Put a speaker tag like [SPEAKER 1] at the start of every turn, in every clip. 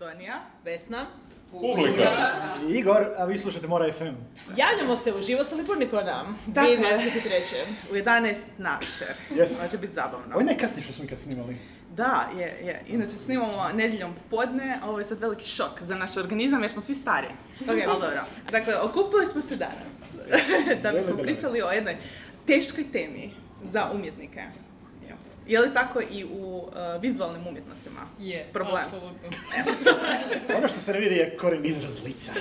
[SPEAKER 1] Antonija.
[SPEAKER 2] Vesna.
[SPEAKER 3] Publika.
[SPEAKER 4] Igor, a vi slušate Mora FM.
[SPEAKER 2] Javljamo se uživo sa Liburnikom.
[SPEAKER 1] Dakle.
[SPEAKER 2] 2023.
[SPEAKER 1] U 11 navečer.
[SPEAKER 4] Yes.
[SPEAKER 1] Ovo će biti zabavno.
[SPEAKER 4] Ovo je najkasnije što smo ikad snimali.
[SPEAKER 1] Da, je, je. Inače snimamo nedjeljom popodne, a ovo je sad veliki šok za naš organizam jer smo svi stari.
[SPEAKER 2] Ok.
[SPEAKER 1] Ali dobro. Dakle, okupili smo se danas da bismo pričali o jednoj teškoj temi za umjetnike. Je. Li tako i u uh, vizualnim umjetnostima?
[SPEAKER 5] Je,
[SPEAKER 1] Problem.
[SPEAKER 5] apsolutno.
[SPEAKER 4] Ono što se ne vidi je koren izraz lica.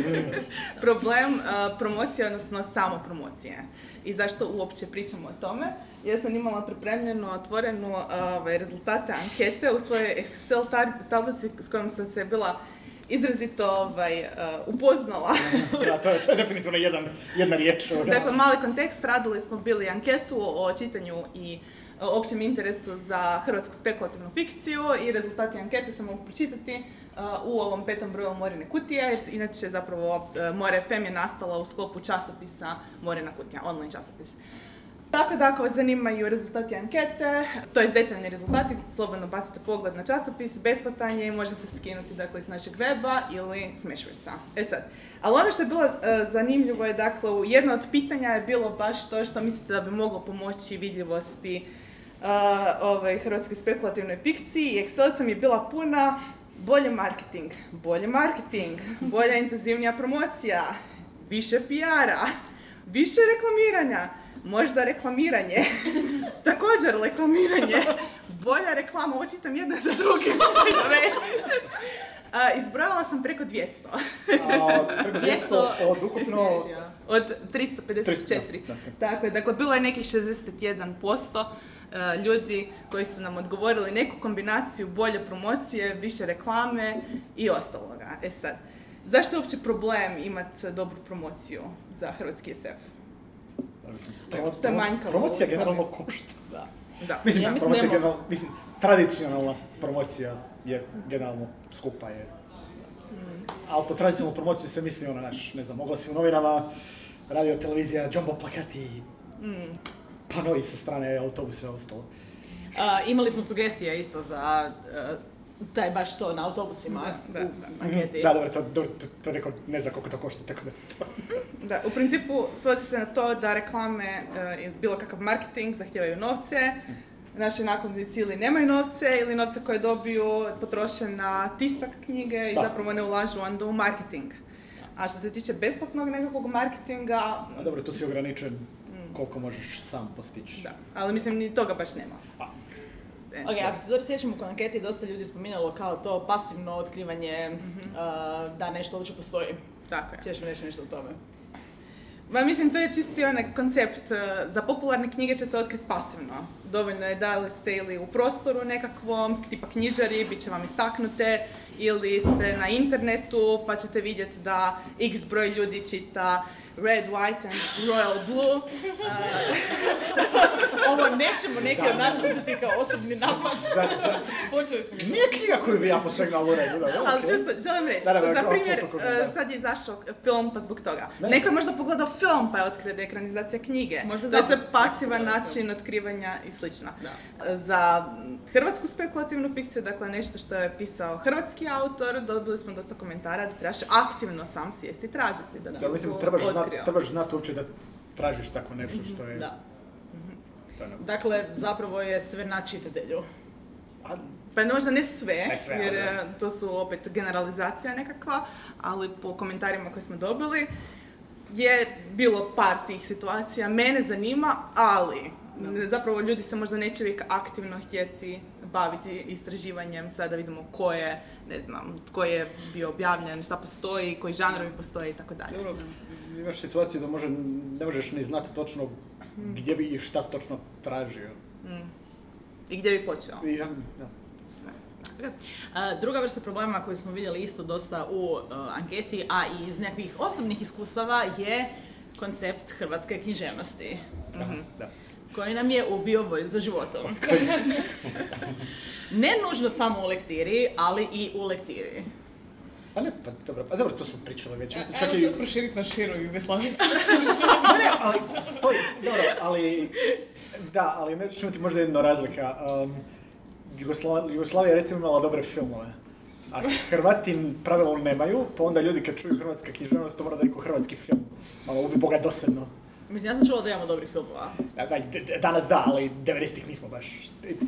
[SPEAKER 1] Problem uh, promocije, odnosno samo promocije. I zašto uopće pričamo o tome? Ja sam imala pripremljeno otvorenu uh, rezultate ankete u svojoj Excel tar- tablici s kojom sam se bila izrazito ovaj, uh, upoznala.
[SPEAKER 4] da, to je, to je definitivno jedan, jedna riječ.
[SPEAKER 1] Dakle, mali kontekst, radili smo bili anketu o čitanju i općem interesu za hrvatsku spekulativnu fikciju i rezultati ankete se mogu pročitati e, u ovom petom broju Morine kutije, jer inače zapravo e, More FM je nastala u sklopu časopisa Morina kutija, online časopis. Tako da ako vas zanimaju rezultati ankete, to je detaljni rezultati, slobodno bacite pogled na časopis, besplatan je i može se skinuti dakle, iz našeg weba ili s Mešverca. E sad, ali ono što je bilo e, zanimljivo je, dakle, jedno od pitanja je bilo baš to što mislite da bi moglo pomoći vidljivosti ovaj, hrvatskoj spekulativnoj fikciji i Excelicom je bila puna bolje marketing, bolje marketing, bolja intenzivnija promocija, više PR-a, više reklamiranja, možda reklamiranje, također reklamiranje, bolja reklama, ovo čitam jedna za drugim. A, izbrojala sam preko 200.
[SPEAKER 4] A, preko 200 od ukupno...
[SPEAKER 1] Od 354.
[SPEAKER 4] 300, da, da.
[SPEAKER 1] Tako je, dakle, bilo je nekih 61% e, ljudi koji su nam odgovorili neku kombinaciju bolje promocije, više reklame i ostaloga. E sad, zašto je uopće problem imati dobru promociju za hrvatski SF?
[SPEAKER 4] Da, mislim,
[SPEAKER 1] što je manjkavo
[SPEAKER 4] Promocija generalno košta.
[SPEAKER 2] Da.
[SPEAKER 1] Da.
[SPEAKER 4] Mislim,
[SPEAKER 2] Ja
[SPEAKER 4] da,
[SPEAKER 2] mislim
[SPEAKER 4] promocija generalno, mislim, tradicionalna promocija je generalno skupa je. Ali po tradicionalnu promociju se misli ono, naš, ne znam, oglasi u novinama, radio, televizija, jumbo plakati,
[SPEAKER 1] Mm.
[SPEAKER 4] Panoi sa strane autobusa i ostalo.
[SPEAKER 2] A, imali smo sugestije isto za e, taj baš to na autobusima
[SPEAKER 1] Da, da,
[SPEAKER 2] u
[SPEAKER 1] da.
[SPEAKER 2] anketi.
[SPEAKER 4] Da, dobro, to, to, to neko ne zna koliko to košta, tako da...
[SPEAKER 1] Da, u principu svodi se na to da reklame e, i bilo kakav marketing zahtijevaju novce, naši nakladnici ili nemaju novce ili novce koje dobiju potroše na tisak knjige i
[SPEAKER 4] Da.
[SPEAKER 1] zapravo ne ulažu onda u marketing. A što se tiče besplatnog nekakvog marketinga,
[SPEAKER 4] A dobro, tu si ograničen koliko možeš sam postići.
[SPEAKER 1] da, ali mislim ni toga baš nema.
[SPEAKER 4] A.
[SPEAKER 1] E,
[SPEAKER 2] Ok, ako se dobro sjećamo kod anketi, dosta ljudi spominjalo kao to pasivno otkrivanje a, da nešto uopće postoji.
[SPEAKER 1] Tako je.
[SPEAKER 2] Češ mi reći nešto o tome?
[SPEAKER 1] Ma mislim, to je čisti onaj koncept, e, za popularne knjige ćete otkriti pasivno. Dovoljno je da li ste ili u prostoru nekakvom, tipa knjižari, bit će vam istaknute, ili ste na internetu pa ćete vidjeti da x broj ljudi čita red, white and royal blue.
[SPEAKER 2] Ovo nećemo neki od nas uzeti kao osobni napad.
[SPEAKER 4] Za, za,
[SPEAKER 5] Počeli smo.
[SPEAKER 4] nije knjiga koju bi ja posegnuo u redu, da,
[SPEAKER 1] Ali čisto želim reći,
[SPEAKER 4] Da, da, da,
[SPEAKER 1] za primjer, e, sad je izašao film pa zbog toga. Neko je možda pogledao film pa je otkrio da je ekranizacija knjige.
[SPEAKER 2] Možda
[SPEAKER 1] to je sve pasivan način otkrivanja i slično. E, Za hrvatsku spekulativnu fikciju, dakle nešto što je pisao hrvatski autor, dobili smo dosta komentara da trebaš aktivno sam sjesti i tražiti da
[SPEAKER 4] Ja mislim, trebaš znat,
[SPEAKER 1] otkrio.
[SPEAKER 4] trebaš znat uopće da tražiš tako nešto što je...
[SPEAKER 2] Da.
[SPEAKER 4] to je ono-
[SPEAKER 2] Dakle, zapravo je sve na čitatelju.
[SPEAKER 4] A,
[SPEAKER 1] Pa možda ne sve,
[SPEAKER 4] Ne sve,
[SPEAKER 1] jer
[SPEAKER 4] ali
[SPEAKER 1] e, to su opet generalizacija nekakva, ali po komentarima koje smo dobili je bilo par tih situacija. Mene zanima, ali zapravo ljudi se možda neće uvijek aktivno htjeti baviti istraživanjem, sada vidimo ko je, ne znam, tko je bio objavljen, šta postoji, koji žanrovi postoje i tako dalje.
[SPEAKER 4] dobro, imaš situaciju da može, ne možeš ni znati točno gdje bi i šta točno tražio.
[SPEAKER 1] Mm. I gdje bi počeo?
[SPEAKER 4] I, da.
[SPEAKER 2] Druga vrsta problema koju smo vidjeli isto dosta u uh, anketi, a i iz nekih osobnih iskustava je koncept hrvatske književnosti,
[SPEAKER 4] Aha, da.
[SPEAKER 2] Koji nam je ubio volju za životom. ne nužno samo u lektiri, ali i u lektiri.
[SPEAKER 4] Pa ne, pa dobro, pa dobro, to smo pričali već. Mislim, čak i...
[SPEAKER 5] to proširiti na širu jugoslavijsku.
[SPEAKER 4] Ne, ne, ali stoji, dobro, ali... Da, ali neću čuti možda jedna razlika. Um, Jugosla- Jugoslavija je recimo imala dobre filmove. A Hrvati pravilno nemaju, pa onda ljudi kad čuju hrvatska književnost, to mora da je hrvatski film. Malo ubi boga dosadno.
[SPEAKER 2] Mislim, ja sam čula da imamo dobrih filmova.
[SPEAKER 4] Da, da, danas da, ali 90-ih nismo baš.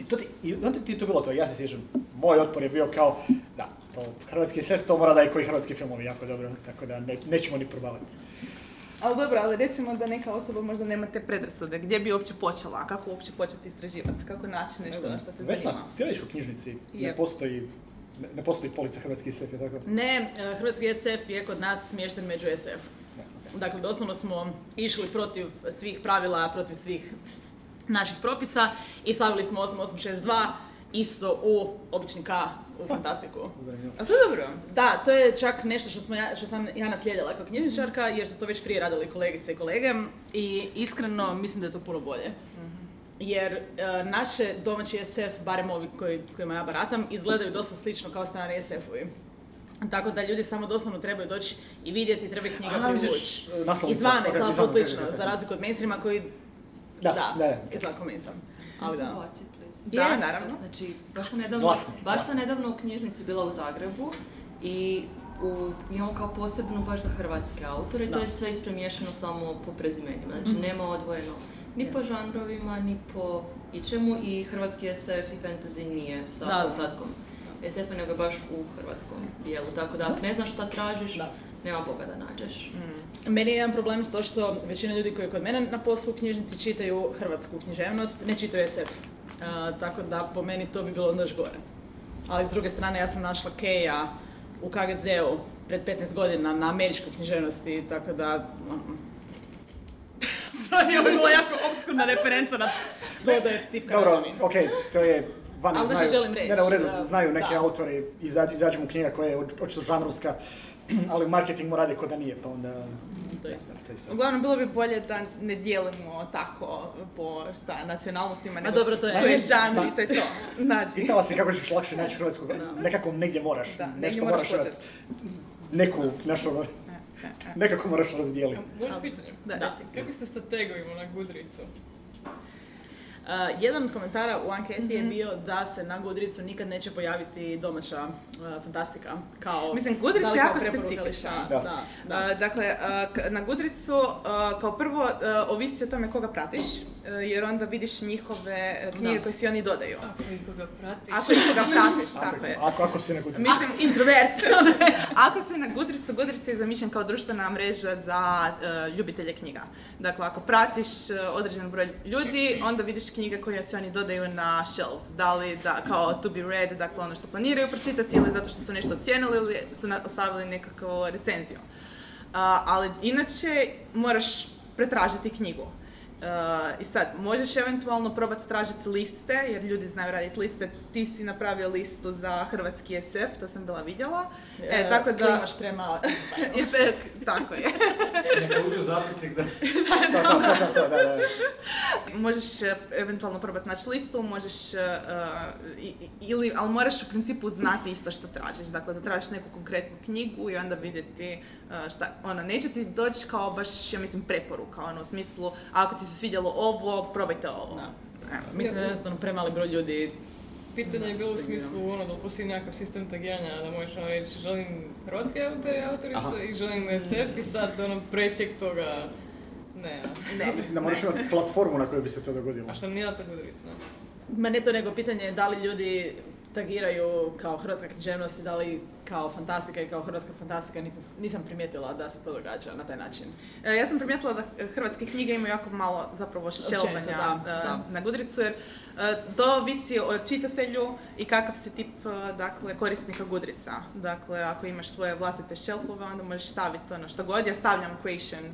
[SPEAKER 4] I, to ti, i onda ti je to bilo to, ja se sjećam. Moj otpor je bio kao, da, to hrvatski SF, to mora da je koji hrvatski filmovi jako dobro, tako da ne, nećemo ni probavati.
[SPEAKER 1] Ali dobro, ali recimo da neka osoba možda nema te predrasude, gdje bi uopće počela, kako uopće početi istraživati, kako naći nešto
[SPEAKER 4] Ne znam,
[SPEAKER 1] što te
[SPEAKER 4] Vesna,
[SPEAKER 1] zanima.
[SPEAKER 4] ti radiš u knjižnici, ne postoji, ne, ne postoji polica hrvatski SF, je tako?
[SPEAKER 2] Ne, e, hrvatski SF je kod nas smješten među SF. Dakle, doslovno smo išli protiv svih pravila, protiv svih naših propisa i stavili smo 8862 isto u obični K, u fantastiku.
[SPEAKER 1] A to je dobro.
[SPEAKER 2] Da, to je čak nešto što, smo ja, što sam ja naslijedila kao knjižničarka, jer su to već prije radili kolegice i kolege i iskreno mislim da je to puno bolje. Jer e, naše domaći SF, barem ovi koji, s kojima ja baratam, izgledaju dosta slično kao strani SF-ovi. Tako da ljudi samo doslovno trebaju doći i vidjeti, trebaju knjiga
[SPEAKER 4] Aha,
[SPEAKER 2] privući. Izvana
[SPEAKER 4] izvana,
[SPEAKER 2] slično, za razliku od mainstreama koji,
[SPEAKER 4] Da,
[SPEAKER 2] da,
[SPEAKER 4] da,
[SPEAKER 2] izgleda. Ali da.
[SPEAKER 1] Da,
[SPEAKER 2] Jest.
[SPEAKER 1] naravno.
[SPEAKER 3] Znači, baš sam nedavno,
[SPEAKER 4] Glasni,
[SPEAKER 3] baš sam nedavno u knjižnici bila u Zagrebu i u, imamo kao posebno baš za hrvatske autore,
[SPEAKER 2] Da.
[SPEAKER 3] to je sve ispremiješano samo po prezimenima, znači nema odvojeno ni po žanrovima, ni po ičemu i hrvatski SF i fantasy nije sa
[SPEAKER 2] Da, da.
[SPEAKER 3] ostatkom SF-a, nego je baš u hrvatskom dijelu, tako da ako ne znaš šta tražiš,
[SPEAKER 2] Da.
[SPEAKER 3] nema boga da nađeš.
[SPEAKER 2] Meni je jedan problem to što većina ljudi koji kod mene na poslu u knjižnici čitaju hrvatsku književnost, ne čitaju SF. Uh, tako da po meni to bi bilo onda još gore. Ali s druge strane ja sam našla Keja u KGZ-u pred 15 godina na američkoj književnosti, tako da... um, Sorry, ovo je bila jako obskurna referenca na to da je tip
[SPEAKER 4] Dobro,
[SPEAKER 2] građanin.
[SPEAKER 4] ok, to je vani
[SPEAKER 2] Ali znači
[SPEAKER 4] znaju,
[SPEAKER 2] želim reći,
[SPEAKER 4] ne, ne, u redu,
[SPEAKER 2] da,
[SPEAKER 4] znaju neki
[SPEAKER 2] da.
[SPEAKER 4] autori, izađu, izađu mu knjiga koja je oč- očito žanrovska, ali marketing mu radi ko da nije, pa onda...
[SPEAKER 2] To je isto.
[SPEAKER 1] Uglavnom, bilo bi bolje da ne dijelimo tako po šta, nacionalnostima, nego
[SPEAKER 2] dobro, to je-
[SPEAKER 1] to je žanr i to je to. Nađi.
[SPEAKER 4] Pitala si kako ćeš lakše naći hrvatskog, nekako negdje moraš,
[SPEAKER 1] Da,
[SPEAKER 4] nešto
[SPEAKER 1] moraš
[SPEAKER 4] moraš,
[SPEAKER 1] početi.
[SPEAKER 4] neku, nešto,
[SPEAKER 1] E, e, e.
[SPEAKER 4] nekako moraš razdijeliti.
[SPEAKER 5] Može pitanje?
[SPEAKER 1] Da,
[SPEAKER 2] Da.
[SPEAKER 5] Kako ste sa tagovima na Goodreadsu?
[SPEAKER 2] Uh, jedan od komentara u anketi je bio da se na Goodreadsu nikad neće pojaviti domaća uh, fantastika. Kao,
[SPEAKER 1] Mislim,
[SPEAKER 2] li
[SPEAKER 1] je jako
[SPEAKER 2] šta.
[SPEAKER 4] Da.
[SPEAKER 2] Da, da.
[SPEAKER 1] A, dakle, na Goodreadsu a, kao prvo ovisi o tome koga pratiš, jer onda vidiš njihove knjige
[SPEAKER 2] Da.
[SPEAKER 1] koje si oni dodaju.
[SPEAKER 5] Ako ikoga pratiš.
[SPEAKER 1] Ako ikoga pratiš, tako
[SPEAKER 4] Ako,
[SPEAKER 1] je.
[SPEAKER 4] ako, ako si neko...
[SPEAKER 1] Mislim,
[SPEAKER 2] Aks introvert.
[SPEAKER 1] Ako si na Goodreadsu, Goodreads je zamišljen kao društvena mreža za ljubitelje knjiga. Dakle, ako pratiš određen broj ljudi, onda vidiš knjige koje se oni dodaju na shelves. Da li da, kao to be read, dakle ono što planiraju pročitati ili zato što su nešto ocijenili ili su na- ostavili nekakvu recenziju. A, ali inače moraš pretražiti knjigu. Uh, I sad, možeš eventualno probati tražiti liste, jer ljudi znaju raditi liste. Ti si napravio listu za hrvatski SF, to sam bila vidjela. E, tako da...
[SPEAKER 2] Klimaš prema...
[SPEAKER 1] Tako je.
[SPEAKER 6] Neka uđe u zapisnik da...
[SPEAKER 4] To, da, da.
[SPEAKER 1] Možeš e, eventualno probati naći listu, možeš, e, i- ili, ali moraš u principu znati isto što tražiš. Dakle, da tražiš neku konkretnu knjigu i onda vidjeti e, šta, ono, neće ti doći kao baš, ja mislim, preporuka, ono, u smislu, ako ti se svidjelo ovo, probajte ovo.
[SPEAKER 2] Da.
[SPEAKER 1] Evo.
[SPEAKER 2] Mislim da je jednostavno premali broj ljudi.
[SPEAKER 5] Pitanje je bilo u smislu ono da postoji nekakav sistem tagiranja da možeš ono reći želim hrvatske autore i
[SPEAKER 4] Aha.
[SPEAKER 5] autorice i želim SF i sad ono presjek toga ne.
[SPEAKER 1] Ne,
[SPEAKER 4] Ja mislim da moraš imati platformu na kojoj bi se to dogodilo.
[SPEAKER 5] A što nije na to Goodreads, ne?
[SPEAKER 2] Ma ne to nego pitanje je da li ljudi tagiraju kao hrvatska književnost i da li kao fantastika i kao hrvatska fantastika nisam, nisam primijetila da se to događa na taj način.
[SPEAKER 1] E, Ja sam primijetila da hrvatske knjige imaju jako malo zapravo šelvanja
[SPEAKER 2] da,
[SPEAKER 1] e,
[SPEAKER 2] da.
[SPEAKER 1] na Goodreadsu jer e, to ovisi o čitatelju i kakav si tip e, dakle, korisnika Goodreadsa. Dakle, ako imaš svoje vlastite šelfove, onda možeš staviti ono što god. Ja stavljam creation,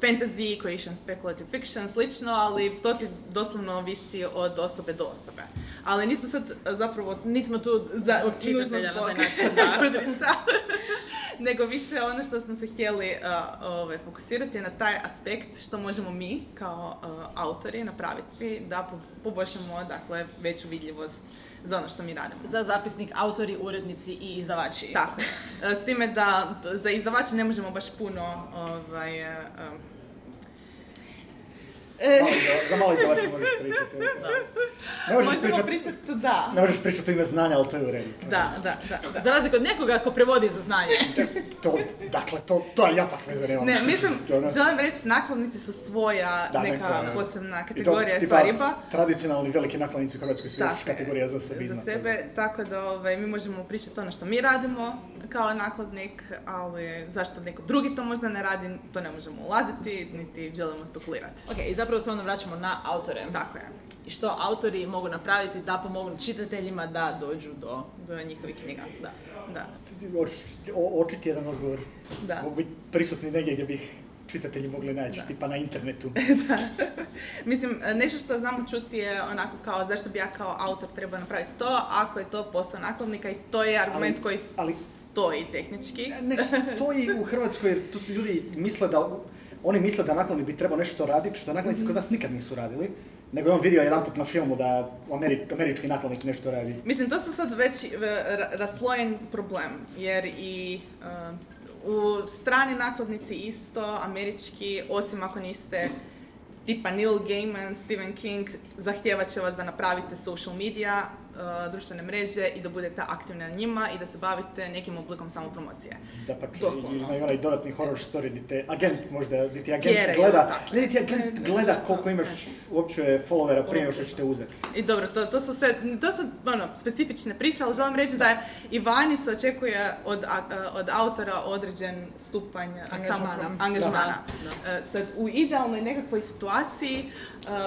[SPEAKER 1] fantasy, creation, speculative fiction, slično, ali to ti doslovno ovisi od osobe do osobe. Ali nismo sad zapravo
[SPEAKER 2] Nismo tu
[SPEAKER 1] za
[SPEAKER 2] zbog
[SPEAKER 1] nužno zbog.
[SPEAKER 2] Da.
[SPEAKER 1] Goodreadsa. nego više ono što smo se htjeli uh, ovaj, fokusirati je na taj aspekt što možemo mi kao uh, autori napraviti da po- poboljšamo dakle, veću vidljivost za ono što mi radimo.
[SPEAKER 2] Za zapisnik autori, urednici i izdavači.
[SPEAKER 1] Tako je. E, S time da za izdavače ne možemo baš puno ovaj, e.
[SPEAKER 4] Malo za malo izdavača možeš pričati. Ne možeš
[SPEAKER 1] Možemo
[SPEAKER 4] pričati,
[SPEAKER 1] pričati, da.
[SPEAKER 4] ne možeš pričati u ime znanja, ali to je u redu.
[SPEAKER 1] Da, da, da, da.
[SPEAKER 2] Za razliku od nekoga ko prevodi za znanje.
[SPEAKER 4] To, dakle, to, to ja pak veze nemam.
[SPEAKER 1] Ne, mislim,
[SPEAKER 4] To ono-
[SPEAKER 1] želim reći, nakladnici su svoja
[SPEAKER 4] Da, ne,
[SPEAKER 1] neka
[SPEAKER 4] to
[SPEAKER 1] posebna
[SPEAKER 4] I to,
[SPEAKER 1] kategorija
[SPEAKER 4] tipa,
[SPEAKER 1] sva riba.
[SPEAKER 4] Tradicionalni veliki nakladnici u Hrvatskoj su još kategorija za sebe
[SPEAKER 1] za sebe, tako da ovaj, mi možemo pričati ono što mi radimo kao nakladnik, ali zašto neko drugi to možda ne radi, to ne možemo ulaziti, niti želimo spekulirati.
[SPEAKER 2] Ok, i zapravo se onda vraćamo na autore.
[SPEAKER 1] Tako je,
[SPEAKER 2] I što autori mogu napraviti da pomognu čitateljima da dođu do...
[SPEAKER 1] do njihovih knjiga.
[SPEAKER 2] Da.
[SPEAKER 1] Da,
[SPEAKER 4] Oč- o- Očiti jedan odgovor.
[SPEAKER 1] da.
[SPEAKER 4] Mogu biti prisutni negdje gdje bi ih čitatelji mogli naći,
[SPEAKER 1] Da.
[SPEAKER 4] tipa na internetu.
[SPEAKER 1] Mislim, nešto što znamo čuti je onako kao zašto bi ja kao autor trebao napraviti to, ako je to posao nakladnika i to je argument
[SPEAKER 4] Ali-
[SPEAKER 1] koji
[SPEAKER 4] ali-
[SPEAKER 1] stoji tehnički.
[SPEAKER 4] Ne stoji u Hrvatskoj jer tu su ljudi misle da, oni misle da nakladnik bi trebao nešto raditi što nakladnici
[SPEAKER 1] Mhm.
[SPEAKER 4] kod nas nikad nisu radili. Nego je on vidio jedanput na filmu da Ameri- američki nakladnik nešto radi.
[SPEAKER 1] Mislim, to su sad već e, ra- raslojen problem, jer i e, u strani nakladnici isto, američki, osim ako niste tipa Neil Gaiman, Stephen King, zahtijevat će vas da napravite social media, e, društvene mreže i da budete aktivni na njima i da se bavite nekim oblikom samopromocije.
[SPEAKER 4] Da pa
[SPEAKER 1] Doslovno.
[SPEAKER 4] ima i onaj dodatni horror story gdje te agent možda, gdje ti agent
[SPEAKER 1] Tjeraju,
[SPEAKER 4] gleda, ne, gdje ti agent gleda koliko imaš uopće followera prije nego što ćete uzeti.
[SPEAKER 1] I dobro, to, to su sve, to su ono, specifične priče, ali želim reći da je i vani se očekuje od, a- od autora određen stupanj
[SPEAKER 2] Angažmana.
[SPEAKER 1] angažmana. E, Sad, u idealnoj nekakvoj situaciji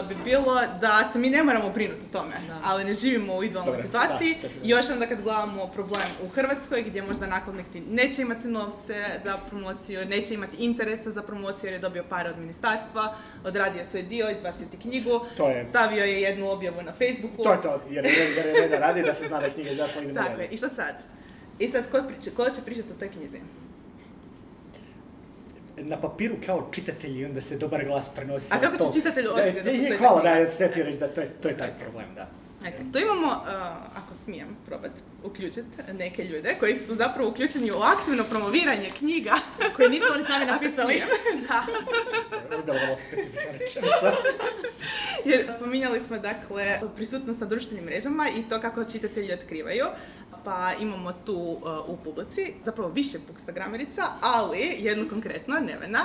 [SPEAKER 1] bi bilo da se mi ne moramo brinuti o tome,
[SPEAKER 2] Da.
[SPEAKER 1] ali ne živimo u idealnoj situaciji.
[SPEAKER 4] da, to.
[SPEAKER 1] Još onda kad gledamo problem u Hrvatskoj gdje možda nakladnik ti neće imati novce za promociju, neće imati interesa za promociju jer je dobio pare od ministarstva, odradio svoj dio, izbacio ti knjigu,
[SPEAKER 4] To je,
[SPEAKER 1] stavio je jednu objavu na Facebooku.
[SPEAKER 4] to je to, jer je radi da se zna da je knjiga izašla ne
[SPEAKER 1] Tako je, i što sad? I sad, ko, priče, ko će pričati o toj knjizi?
[SPEAKER 4] Na papiru kao čitatelji onda se dobar glas prenosi.
[SPEAKER 1] A kako će čitatelj
[SPEAKER 4] Da,
[SPEAKER 1] da postoji
[SPEAKER 4] Hvala, da, ja htio reći da to je, to je taj problem, da.
[SPEAKER 1] Dakle, tu imamo, uh, ako smijem probat uključiti neke ljude koji su zapravo uključeni u aktivno promoviranje knjiga.
[SPEAKER 2] Koji nisu oni sami napisali.
[SPEAKER 1] da. Jer spominjali smo dakle prisutnost na društvenim mrežama i to kako čitatelji otkrivaju. Pa imamo tu uh, u publici zapravo više bookstagramerica, ali jednu konkretno, Nevena.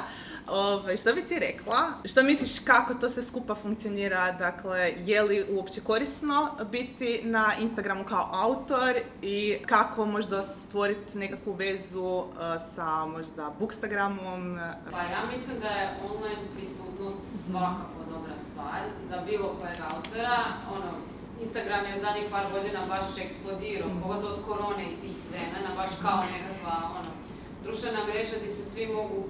[SPEAKER 1] Ovaj, što bi ti rekla? Što misliš kako to sve skupa funkcionira? Dakle, je li uopće korisno biti na Instagramu kao autor i kako možda stvoriti nekakvu vezu uh, sa možda bookstagramom?
[SPEAKER 7] Pa ja mislim da je online prisutnost svakako dobra stvar za bilo kojeg autora. Ono, Instagram je u zadnjih par godina baš eksplodirao, pogotovo od korone i tih vremena, baš kao nekakva ono, društvena mreža gdje se svi mogu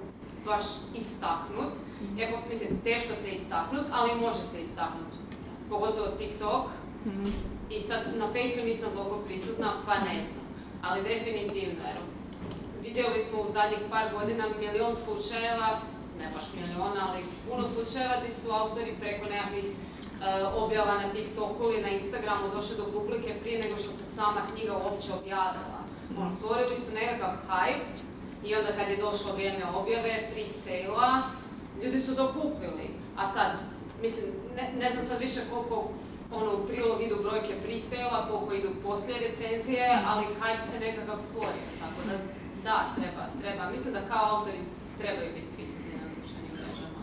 [SPEAKER 7] baš istaknut. Iako, mislim, teško se istaknut, ali može se istaknut. Pogotovo TikTok. I sad na Faceu nisam toliko prisutna, pa ne znam. Ali definitivno, jer vidjeli smo u zadnjih par godina milion slučajeva, ne baš milion, ali puno slučajeva gdje su autori preko nekakvih e, objava na TikToku ili na Instagramu došli do publike prije nego što se sama knjiga uopće objavila. Ono, stvorili su nekakav hype i onda kad je došlo vrijeme objave, pre-sale ljudi su to kupili. A sad, mislim, ne, ne znam sad više koliko ono, u prilog idu brojke pre-sale koliko idu poslije recenzije, ali hype se nekakav stvorio. Tako da, da, treba, treba. Mislim da kao autori trebaju biti prisutni na društvenim mrežama.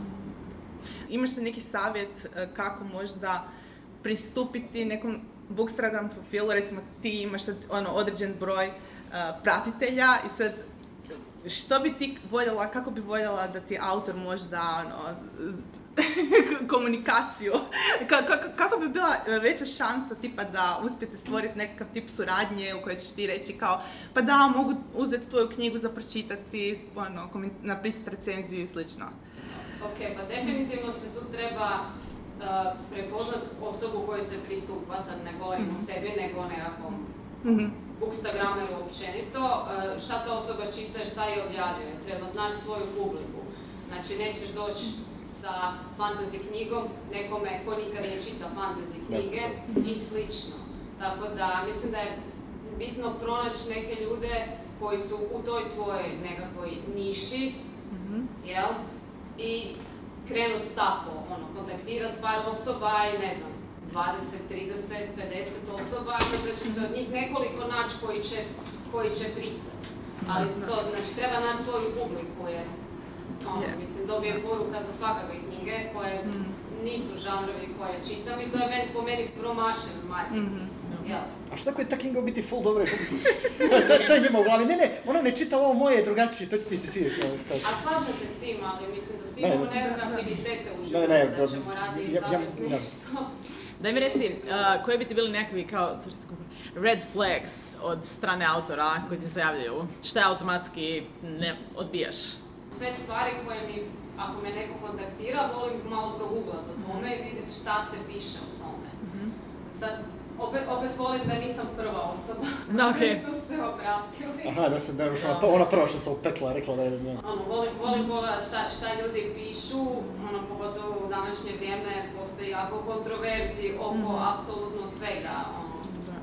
[SPEAKER 1] Imaš li neki savjet e, kako možda pristupiti nekom bookstagram profilu, recimo ti imaš sad ono određen broj e, pratitelja i sad što bi ti voljela, kako bi voljela da ti autor možda ono, komunikaciju, Ka- ka- kako bi bila e, veća šansa tipa da uspijete stvoriti nekakav tip suradnje u kojoj ćeš ti reći kao pa da, mogu uzeti tvoju knjigu za pročitati, ono, napisati recenziju i slično.
[SPEAKER 7] Ok, pa definitivno se tu treba uh, prepoznat osobu kojoj se pristupa, sad ne govorim o sebi, nego o nekakvom
[SPEAKER 1] Mhm.
[SPEAKER 7] bookstagrameru općenito. Uh, šta ta osoba čita, šta je objavljuje, treba znati svoju publiku. Znači, nećeš doći sa fantasy knjigom nekome ko nikad ne čita fantasy knjige i slično. Tako da, mislim da je bitno pronaći neke ljude koji su u toj tvojoj nekakvoj niši,
[SPEAKER 1] Mhm.
[SPEAKER 7] jel? I krenut tako, ono, kontaktirat par osoba i ne znam, 20, 30, 50 osoba, onda će se od njih nekoliko naći koji će, koji će pristati. Ali to, znači, treba naći svoju publiku jer, ono,
[SPEAKER 1] Je.
[SPEAKER 7] mislim, dobijem poruka za svakakve knjige koje
[SPEAKER 1] Mhm.
[SPEAKER 7] nisu žanrovi koje čitam i to je meni, po meni promašen marketing.
[SPEAKER 1] Mhm.
[SPEAKER 7] Jel?
[SPEAKER 4] A što ako je ta knjiga u biti full dobra? to, to, to je njima u glavi. Ne, ne, ona ne čita ovo moje, je drugačije, to će ti se svidjeti. To.
[SPEAKER 7] A slažem se s tim, ali mislim da svi imamo
[SPEAKER 4] ne.
[SPEAKER 7] nekakve afinitete u životu,
[SPEAKER 4] ne,
[SPEAKER 7] da
[SPEAKER 4] to-
[SPEAKER 7] ćemo raditi
[SPEAKER 4] ja- ja- da.
[SPEAKER 7] nešto.
[SPEAKER 2] Daj mi reci, uh, koji bi ti bili nekakvi kao red flags od strane autora koji ti se javljaju? Šta automatski ne odbijaš?
[SPEAKER 7] Sve stvari koje mi, ako me neko kontaktira, volim malo proguglat o tome i vidjeti šta se piše o tome. Sad, opet, opet volim da nisam prva osoba
[SPEAKER 2] okej.
[SPEAKER 7] koji su se obratili.
[SPEAKER 4] Aha, da se da još ona, ona prva što se upekla, rekla da je... Ne.
[SPEAKER 7] Ono, volim, volim pogledat šta, šta ljudi pišu, ono, pogotovo u današnje vrijeme postoji jako kontroverzi oko apsolutno svega. Ono,
[SPEAKER 2] Da,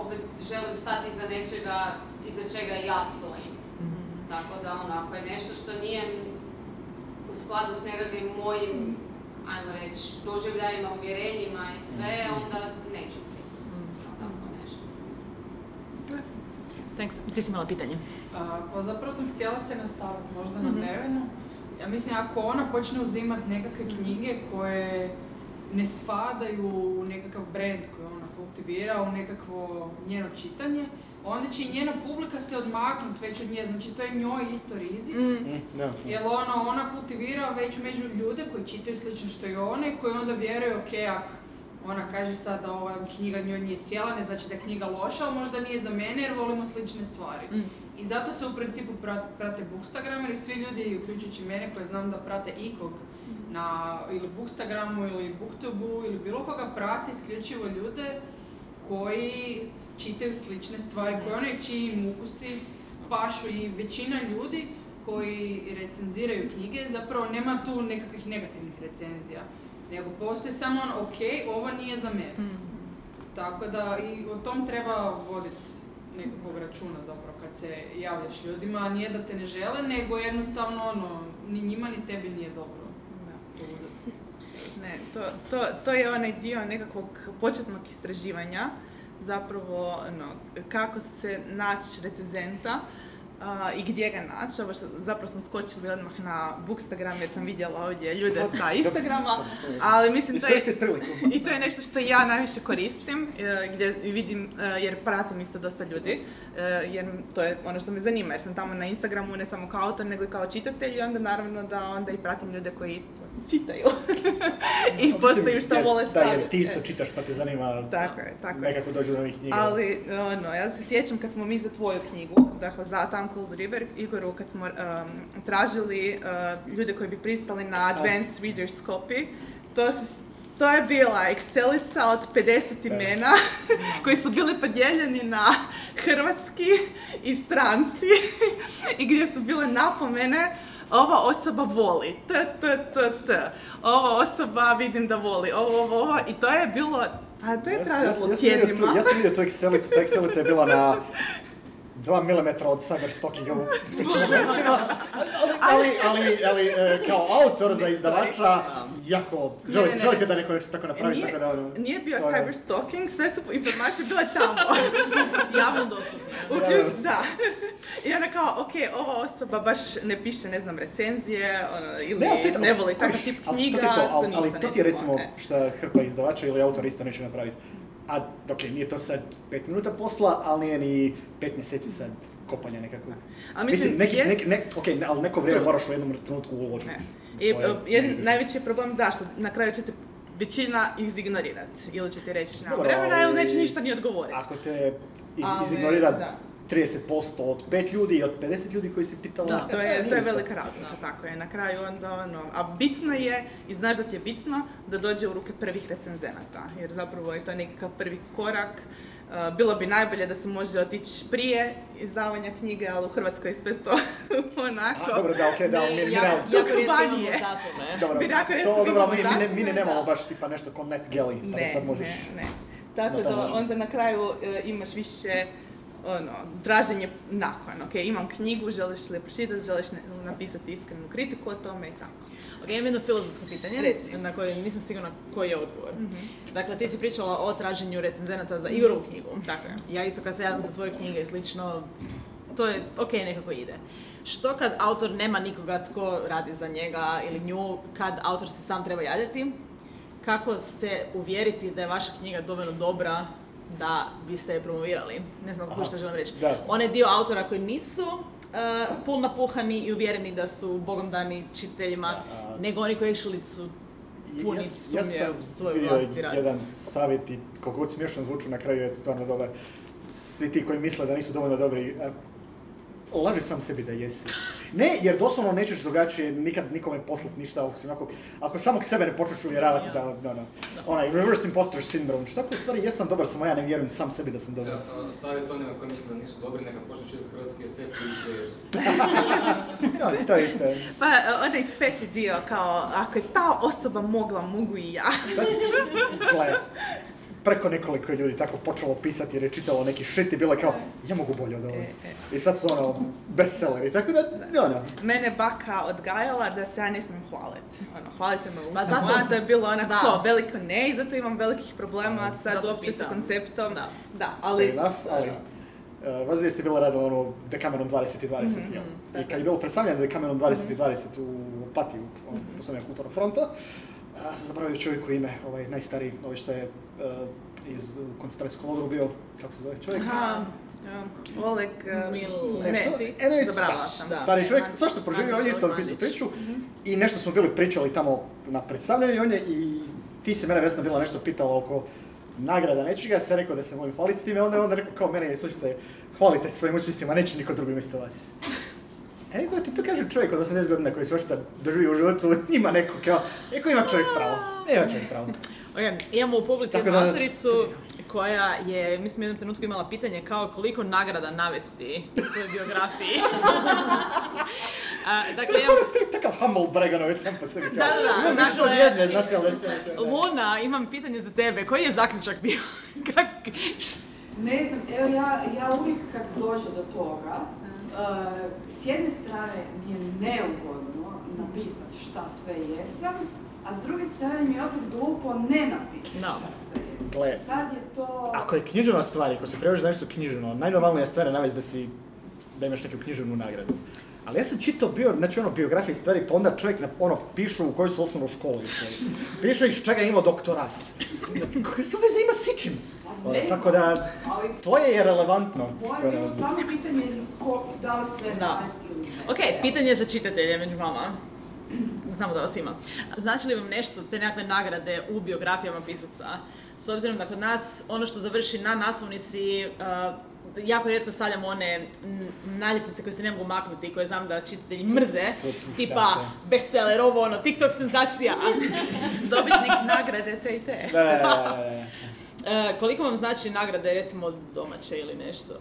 [SPEAKER 7] opet želim stati iza nečega iza čega ja stojim. Tako da ono, ako je nešto što nije u skladu s nekakvim mojim, ajmo reći, doživljajima, uvjerenjima i sve, onda neću pristati na tako nešto.
[SPEAKER 2] Thanks. Ti si imala pitanje.
[SPEAKER 5] A, pa zapravo sam htjela se nastaviti možda na
[SPEAKER 2] Mhm.
[SPEAKER 5] Nevenu. Ja mislim, ako ona počne uzimati nekakve knjige koje ne spadaju u nekakav brand koji ona kultivira, u nekakvo njeno čitanje, onda će i njena publika se odmaknuti već od nje. Znači, to je njoj isto rizik.
[SPEAKER 4] Mm, da.
[SPEAKER 5] Jer ono, ona kultivira već među ljude koji čitaju slično što i one, koji onda vjeruju, ok, ako ona kaže sad da ova knjiga njoj nije sjela, ne znači da je knjiga loša, ali možda nije za mene jer volimo slične stvari.
[SPEAKER 2] Mm.
[SPEAKER 5] I zato se u principu pra- prate Bookstagram jer svi ljudi, uključujući mene koji znam da prate ikog na ili Bookstagramu ili Booktubu ili bilo koga prate isključivo ljude koji čitaju slične stvari, koji one čiji im ukusi pašu i većina ljudi koji recenziraju knjige zapravo nema tu nekakvih negativnih recenzija. Nego postoji samo on, ok, ovo nije za mene. Tako da i o tom treba voditi nekakvog računa zapravo kad se javljaš ljudima, nije da te ne žele, nego jednostavno ono, ni njima ni tebi nije dobro.
[SPEAKER 1] Ne, to, to, to je onaj dio nekakvog početnog istraživanja, zapravo ono, kako se naći recenzenta a, i gdje ga naći. Ovo što, zapravo smo skočili odmah na Bookstagram jer sam vidjela ovdje ljude sa Instagrama, ali mislim to je, i to je nešto što ja najviše koristim, e, gdje vidim, e, jer pratim isto dosta ljudi, e, jer to je ono što me zanima, jer sam tamo na Instagramu ne samo kao autor, nego i kao čitatelj i onda naravno da onda i pratim ljude koji čitaju i
[SPEAKER 4] Pa,
[SPEAKER 1] postaju što vole
[SPEAKER 4] Da,
[SPEAKER 1] staviti.
[SPEAKER 4] jer ti isto čitaš pa te zanima
[SPEAKER 1] Tako je, tako
[SPEAKER 4] nekako dođu do ovih knjiga.
[SPEAKER 1] Ali, ono, ja se sjećam kad smo mi za tvoju knjigu, dakle za Time Cold River, Igoru, kad smo um, tražili uh, ljude koji bi pristali na Advanced Reader's Copy, to se to je bila Excelica od 50 imena koji su bili podijeljeni na hrvatski i stranci i gdje su bile napomene ova osoba voli, t, t, t, t. Ova osoba vidim da voli, ovo, ovo, ovo. I to je bilo, pa to je
[SPEAKER 4] Ja sam- ja
[SPEAKER 1] trajalo tjednima.
[SPEAKER 4] Ja sam vidio tu Excelicu, ta Excelica je bila na 2 mm od cyberstockinga. u- ali, ali, ali, e, kao autor za izdavača, jako,
[SPEAKER 5] Ne,
[SPEAKER 4] želi-
[SPEAKER 5] ne, ne.
[SPEAKER 4] želite da neko nešto tako napravi,
[SPEAKER 1] Nije-
[SPEAKER 4] tako da ono...
[SPEAKER 1] Nije bio
[SPEAKER 4] to
[SPEAKER 1] cyberstalking, sve su informacije bile tamo.
[SPEAKER 2] Javno dostupno.
[SPEAKER 1] Uključ, da. I ona kao, ok, ova osoba baš ne piše, ne znam, recenzije, ono, ili
[SPEAKER 4] Ne, to to,
[SPEAKER 1] ne voli takav tip
[SPEAKER 4] to
[SPEAKER 1] knjiga,
[SPEAKER 4] je to,
[SPEAKER 1] to,
[SPEAKER 4] ali,
[SPEAKER 1] ništa
[SPEAKER 4] ali to ti je recimo
[SPEAKER 1] pomoći.
[SPEAKER 4] što hrpa izdavača ili autor isto neće napraviti. A, ok, nije to sad pet minuta posla, ali nije ni pet mjeseci sad kopanja nekakvog.
[SPEAKER 1] A
[SPEAKER 4] Mislim,
[SPEAKER 1] mislim,
[SPEAKER 4] neki,
[SPEAKER 1] jest-
[SPEAKER 4] neki, ne, ok, ne, ali neko vrijeme moraš u jednom trenutku uložiti.
[SPEAKER 1] Ne. I
[SPEAKER 4] je-
[SPEAKER 1] jedin, najveći je problem da što na kraju ćete većina izignorirati ili ćete reći nema
[SPEAKER 4] Dobro,
[SPEAKER 1] vremena ili neće ništa ni odgovoriti.
[SPEAKER 4] Ako te i-
[SPEAKER 1] Ali,
[SPEAKER 4] izignorira
[SPEAKER 1] da.
[SPEAKER 4] 30% od pet ljudi i od 50 ljudi koji si pitala,
[SPEAKER 1] Da, to je, to je velika razlika, tako je. Na kraju onda ono, a bitno je, i znaš da ti je bitno, da dođe u ruke prvih recenzenata, jer zapravo je to nekakav prvi korak. Uh, bilo bi najbolje da se može otići prije izdavanja knjige, ali u Hrvatskoj je sve to onako.
[SPEAKER 4] A, dobro, da, ok, da, ali mi, mi
[SPEAKER 2] jako,
[SPEAKER 4] nemamo-
[SPEAKER 2] jako ne?
[SPEAKER 4] Dobro, to, dobro, mi, mi, ne, mi ne nemamo
[SPEAKER 1] da.
[SPEAKER 4] baš tipa nešto ko Net Galley, pa da sad možeš...
[SPEAKER 1] ne, ne. Tako
[SPEAKER 4] da
[SPEAKER 1] da onda na kraju e, imaš više ono, traženje nakon, ok, imam knjigu, želiš li je pročitati, želiš ne- napisati iskrenu kritiku o tome i tako.
[SPEAKER 2] Ok, imam jedno filozofsko pitanje
[SPEAKER 1] Reci.
[SPEAKER 2] na koje nisam sigurna koji je odgovor.
[SPEAKER 1] Mhm.
[SPEAKER 2] Dakle, ti si pričala o traženju recenzenata za Igorovu knjigu.
[SPEAKER 1] Tako je.
[SPEAKER 2] Ja isto kad se javim za tvoje knjige i slično, to je ok, nekako ide. Što kad autor nema nikoga tko radi za njega ili nju, kad autor se sam treba javljati? Kako se uvjeriti da je vaša knjiga dovoljno dobra da biste je promovirali? Ne znam kako što želim reći.
[SPEAKER 4] Da.
[SPEAKER 2] Onaj dio autora koji nisu uh, full napuhani i uvjereni da su bogom dani čitateljima,
[SPEAKER 4] Da, a-
[SPEAKER 2] nego oni koji actually su puni
[SPEAKER 4] ja
[SPEAKER 2] sumnje u svoj vlastiti rad.
[SPEAKER 4] jedan savjet i koliko god smiješno zvuču na kraju je stvarno dobar. Svi ti koji misle da nisu dovoljno dobri, laži sam sebi da jesi. Ne, jer doslovno nećeš drugačije nikad nikome poslati ništa ako, si onako, ako samog sebe ne počneš uvjeravati da, no, no, onaj reverse imposter syndrome, što tako u stvari jesam dobar, samo ja ne vjerujem sam sebi da sam dobar.
[SPEAKER 6] Ja, a, savjet onima koji misle da nisu dobri, neka počne čitati hrvatski SF i sve jesu.
[SPEAKER 4] To je isto.
[SPEAKER 1] Pa onaj peti dio kao, ako je ta osoba mogla, mogu i ja.
[SPEAKER 4] Gle, preko nekoliko ljudi tako počelo pisati jer je čitalo neki shit i bilo je kao, ja mogu bolje od ovoga.
[SPEAKER 1] E, e.
[SPEAKER 4] I sad su ono, bestselleri, tako da, ono,
[SPEAKER 1] Mene baka odgajala da se ja ne smijem hvaliti. Ono, hvalite me u ustima,
[SPEAKER 2] zato-
[SPEAKER 1] to je bilo onako
[SPEAKER 2] Da.
[SPEAKER 1] kao veliko ne i zato imam velikih problema sad uopće sa konceptom.
[SPEAKER 2] Da.
[SPEAKER 1] Da, ali...
[SPEAKER 4] fair enough, ali uh, vas dvije ste bila radila ono Decameron 20 i 20,
[SPEAKER 1] Mhm,
[SPEAKER 4] jel?
[SPEAKER 2] tako
[SPEAKER 4] I kad je bilo predstavljeno Decameron 20 i 20 u Opatiji, u mm poslovnog kulturnog fronta, a, sam zaboravio čovjeku ime, ovaj najstariji, ovaj što je uh, iz koncentracijskog logora bio, kako se zove čovjek?
[SPEAKER 1] Aha, ja, Oleg... e,
[SPEAKER 2] Mil-
[SPEAKER 1] ne,
[SPEAKER 4] Ne,
[SPEAKER 2] ti?
[SPEAKER 1] sam.
[SPEAKER 2] Da.
[SPEAKER 4] Stari čovjek,
[SPEAKER 1] Aha.
[SPEAKER 4] svašta proživio, on je isto napisao priču i nešto smo bili pričali tamo na predstavljanju i on je, i ti se mene Vesna bila nešto pitala oko nagrada nečega, ja sam rekao da se volim hvaliti s time, onda je onda rekao kao mene je, slušajte, hvalite se svojim uspjesima, neće niko drugi umjesto vas. E, nego ti to kaže čovjek od 80 godina koji svašta doživi u životu, ima neko kao, neko ima čovjek pravo, nema čovjek pravo.
[SPEAKER 2] Ok, imamo u publici
[SPEAKER 4] Tako
[SPEAKER 2] jednu
[SPEAKER 4] da-
[SPEAKER 2] autoricu koja je, mislim, u jednom trenutku imala pitanje kao koliko nagrada navesti u svojoj biografiji. A, dakle, imam,
[SPEAKER 4] To je takav humble Breganović sam po sebi kao,
[SPEAKER 2] Da, da, da,
[SPEAKER 4] imam više
[SPEAKER 2] dakle-
[SPEAKER 4] od jedne, znate, ali sve-
[SPEAKER 2] Luna, imam pitanje za tebe. Koji je zaključak bio? Kak,
[SPEAKER 8] Ne znam, evo ja, ja uvijek kad dođe do toga, s jedne strane mi je neugodno napisati šta sve jesam, a s druge strane mi je opet glupo ne napisati
[SPEAKER 2] No.
[SPEAKER 8] šta sve jesam.
[SPEAKER 4] Gle.
[SPEAKER 8] Sad je to...
[SPEAKER 4] Ako je književna stvar, i ako se prevoži za nešto književno, najnormalnija stvar je navesti da si, da imaš neku književnu nagradu. Ali ja sam čitao bio, znači ono, biografije i stvari, pa onda čovjek, na, ono, pišu u kojoj su osnovnu školu išli. Pišu iz čega je imao doktorat. Koje to veze ima s ičim?
[SPEAKER 8] Pa
[SPEAKER 4] Ono,
[SPEAKER 8] nema,
[SPEAKER 4] tako da,
[SPEAKER 8] ali
[SPEAKER 4] tvoje je relevantno.
[SPEAKER 8] moje je bilo samo pitanje ko, da li sve
[SPEAKER 2] Da.
[SPEAKER 8] ne.
[SPEAKER 2] Ok, pitanje za čitatelje među vama. Znamo da vas ima. Znači li vam nešto, te nekakve nagrade u biografijama pisaca? S obzirom da kod nas ono što završi na naslovnici, uh, jako rijetko stavljamo one naljepnice koje se ne mogu maknuti i koje znam da čitatelji mrze,
[SPEAKER 4] To- to-
[SPEAKER 2] tipa
[SPEAKER 4] da, to.
[SPEAKER 2] bestseller, ovo ono, TikTok senzacija.
[SPEAKER 1] Dobitnik nagrade te i te.
[SPEAKER 4] Da, da, da.
[SPEAKER 2] E, koliko vam znači nagrade recimo domaće ili nešto?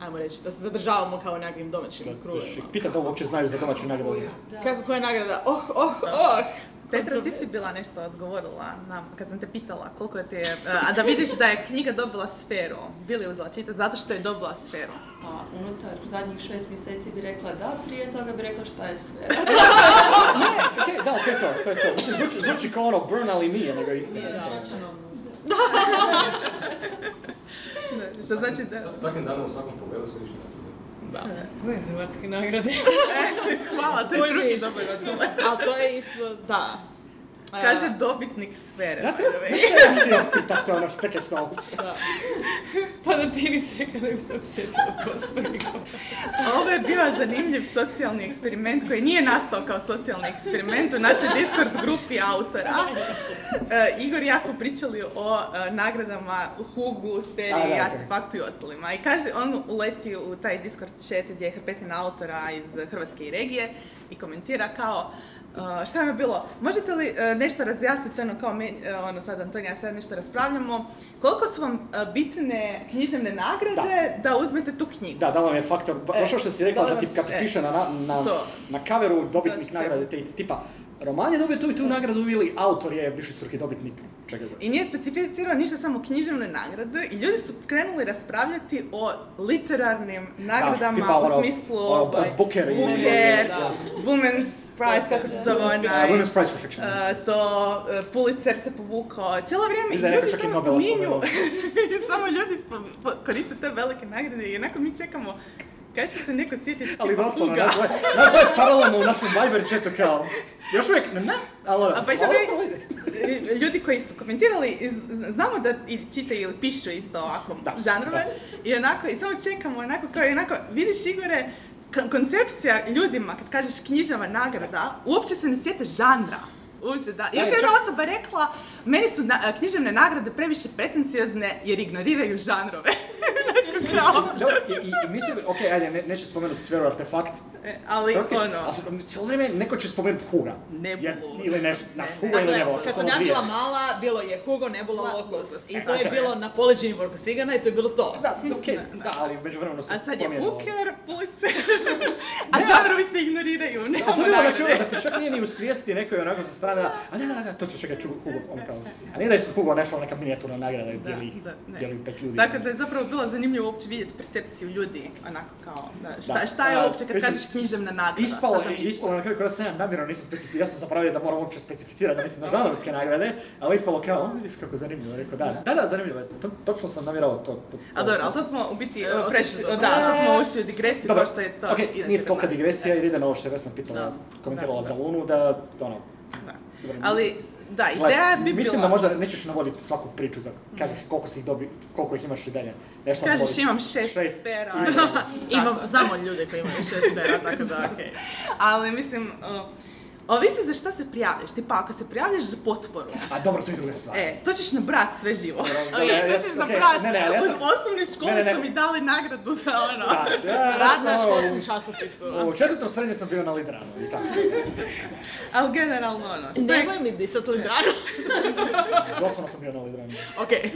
[SPEAKER 2] Ajmo reći, da se zadržavamo kao u nekakvim domaćim krugovima.
[SPEAKER 4] Pita da uopće znaju za domaću nagradu.
[SPEAKER 2] Kako, koja je nagrada? Oh, oh, oh!
[SPEAKER 1] Petra, ti si bila nešto odgovorila nam, kad sam te pitala koliko je te, a da vidiš da je knjiga dobila sferu. Bili uzela čitati zato što je dobila sferu.
[SPEAKER 3] Pa unutar zadnjih šest mjeseci bi rekla da, prije toga bi rekla šta je sve.
[SPEAKER 4] Ne, okej, da, to je to, to je to. Mislim, zvuči, zvuči kao ono burn, ali nije, nego istina.
[SPEAKER 1] Da, Što znači da...
[SPEAKER 6] Sa- Svakim danom u svakom pogledu su više napredak.
[SPEAKER 2] Koje hrvatske nagrade?
[SPEAKER 1] Hvala, to je drugi dobar odgovor.
[SPEAKER 2] Ali to je isto, da. E,
[SPEAKER 1] Kaže dobitnik sfere.
[SPEAKER 4] Da,
[SPEAKER 1] by
[SPEAKER 4] to je je htio pitati ono, čekaj što.
[SPEAKER 2] da. Pa da ti nisi rekao da im se osjetila postoji.
[SPEAKER 1] Ovo je bio zanimljiv socijalni eksperiment koji nije nastao kao socijalni eksperiment u našoj Discord grupi autora. E, Igor i ja smo pričali o e, nagradama Hugu, Sferi,
[SPEAKER 4] A, da, okej.
[SPEAKER 1] Artefaktu i ostalima. I kaže, on uleti u taj Discord chat gdje je hrpetina autora iz Hrvatske i regije i komentira kao Uh, šta vam je bilo? Možete li uh, nešto razjasniti, ono kao meni, uh, ono sad Antonija, ja sad nešto raspravljamo, koliko su vam uh, bitne književne nagrade da, uzmete tu knjigu?
[SPEAKER 4] Da, dala mi je faktor,
[SPEAKER 1] E,
[SPEAKER 4] što si rekla, da ti kad
[SPEAKER 1] e,
[SPEAKER 4] piše na, na, na,
[SPEAKER 1] to.
[SPEAKER 4] na kaveru dobitnik nagrade, te, tipa, roman je dobio tu i tu nagradu ili autor je višestruki dobitnik
[SPEAKER 1] I nije specificirao ništa samo književne nagrade i ljudi su krenuli raspravljati o literarnim nagradama
[SPEAKER 4] tipa ono-
[SPEAKER 1] u smislu
[SPEAKER 4] ono,
[SPEAKER 1] ovaj,
[SPEAKER 4] Booker i-
[SPEAKER 1] Booker,
[SPEAKER 2] Da.
[SPEAKER 1] Women's Prize, kako se zove onaj,
[SPEAKER 4] Women's Prize for Fiction.
[SPEAKER 1] uh, to uh, Pulitzer se povukao, cijelo vrijeme i ljudi samo spominju, samo ljudi spo- koriste te velike nagrade i onako mi čekamo kad će se neko sjetiti
[SPEAKER 4] Ali doslovno, znaš, to je- paralelno u našem Viber chatu kao, još uvijek, ne, ne, ali ono,
[SPEAKER 1] A
[SPEAKER 4] skoro ide.
[SPEAKER 1] ljudi koji su komentirali, znamo da i čitaju ili pišu isto ovako
[SPEAKER 4] Da,
[SPEAKER 1] žanrove i onako, i samo čekamo onako kao i onako, vidiš Igore, koncepcija ljudima kad kažeš knjižava nagrada, uopće se ne sjete žanra. Uže, da. I još jedna osoba rekla, meni su na- književne nagrade previše pretenciozne jer ignoriraju žanrove.
[SPEAKER 4] I, i, i mislim, ok, ajde, ne, neću spomenuti sferu artefakt,
[SPEAKER 1] e, ali
[SPEAKER 4] Hrvatske,
[SPEAKER 1] ono,
[SPEAKER 4] ali cijelo vrijeme neko će spomenuti Huga.
[SPEAKER 1] Nebulu.
[SPEAKER 4] Jer- Ili nešto, znaš,
[SPEAKER 1] Ne,
[SPEAKER 4] Huga ili
[SPEAKER 2] Dakle,
[SPEAKER 4] Nebula, što
[SPEAKER 2] kad
[SPEAKER 4] su
[SPEAKER 2] sam
[SPEAKER 4] ono
[SPEAKER 2] ja
[SPEAKER 4] dvije.
[SPEAKER 2] bila mala, bilo je Hugo, Nebula. Locus, I
[SPEAKER 1] e,
[SPEAKER 2] to je bilo na poleđini Vorkosigana i to je bilo to.
[SPEAKER 4] Da, okej, da, ali među vremenu se
[SPEAKER 1] a sad je. Booker, Pulitzer, a žanrovi se ignoriraju,
[SPEAKER 4] to je bilo znači da čak nije ni u svijesti nekoj onako sa strane, da, a ne, da, da, to ću čekaj, ču Hugo, ono kao, a nije da je sad Hugo našao neka minijaturna nagrada i
[SPEAKER 1] Da,
[SPEAKER 4] dijeli,
[SPEAKER 1] da,
[SPEAKER 4] dijeli pet ljudi.
[SPEAKER 1] Tako da je zapravo bilo zanimljivo uopće vidjeti percepciju ljudi, onako kao, da, šta,
[SPEAKER 4] Da.
[SPEAKER 1] šta je uopće kad kažeš književna nagrada?
[SPEAKER 4] Ispalo, ispalo na kraju kada sam ja namjerno nisam specificirao, ja sam zapravio da moram uopće specificirati da mislim na žanrovske nagrade, ali ispalo kao, o, vidiš kako zanimljivo, rekao da, da, da, zanimljivo točno sam namjerao to.
[SPEAKER 1] A dobro, ali sad smo u biti
[SPEAKER 2] E,
[SPEAKER 1] prešli, da, sad smo ušli u digresiju kao što je to
[SPEAKER 4] ok, nije tolika digresija jer ide na ovo što je Vesna pitala,
[SPEAKER 1] Da.
[SPEAKER 4] komentirala
[SPEAKER 1] Da,
[SPEAKER 4] za
[SPEAKER 1] da.
[SPEAKER 4] Lunu, da, ono,
[SPEAKER 1] Da.
[SPEAKER 4] Dobro,
[SPEAKER 1] Ali, da, ideja bi
[SPEAKER 4] Mislim
[SPEAKER 1] bila...
[SPEAKER 4] da možda nećeš navoditi svaku priču za, kažeš koliko si ih dobi, koliko ih imaš i dalje. Nešto sam
[SPEAKER 1] Kažeš
[SPEAKER 4] navoditi.
[SPEAKER 1] imam šest,
[SPEAKER 4] Šest.
[SPEAKER 1] sfera.
[SPEAKER 4] Ajde.
[SPEAKER 2] Imam, znamo ljude koji imaju šest sfera, tako da, okej.
[SPEAKER 1] Ali mislim, uh, ovisi za šta se prijavljaš. Tipa, ako se prijavljaš za potporu,
[SPEAKER 4] A dobro, to je druga stvar.
[SPEAKER 1] e, to ćeš nabrat sve živo.
[SPEAKER 4] Dobro, ja-
[SPEAKER 1] to ćeš
[SPEAKER 4] ok,
[SPEAKER 1] nabrat.
[SPEAKER 4] ne, ne, ja
[SPEAKER 1] U
[SPEAKER 4] sam-
[SPEAKER 1] osnovnoj školi
[SPEAKER 4] Ne, ne, ne.
[SPEAKER 1] su mi dali nagradu za ono.
[SPEAKER 4] Da, ja,
[SPEAKER 2] Rad na
[SPEAKER 4] sam-
[SPEAKER 2] školskom časopisu.
[SPEAKER 4] U četvrtom srednje sam bio na Lidranu i tako.
[SPEAKER 1] Ali generalno ono, što je
[SPEAKER 2] Nemoj mi disat Lidranu.
[SPEAKER 4] Doslovno sam bio na Lidranu.
[SPEAKER 2] Okej.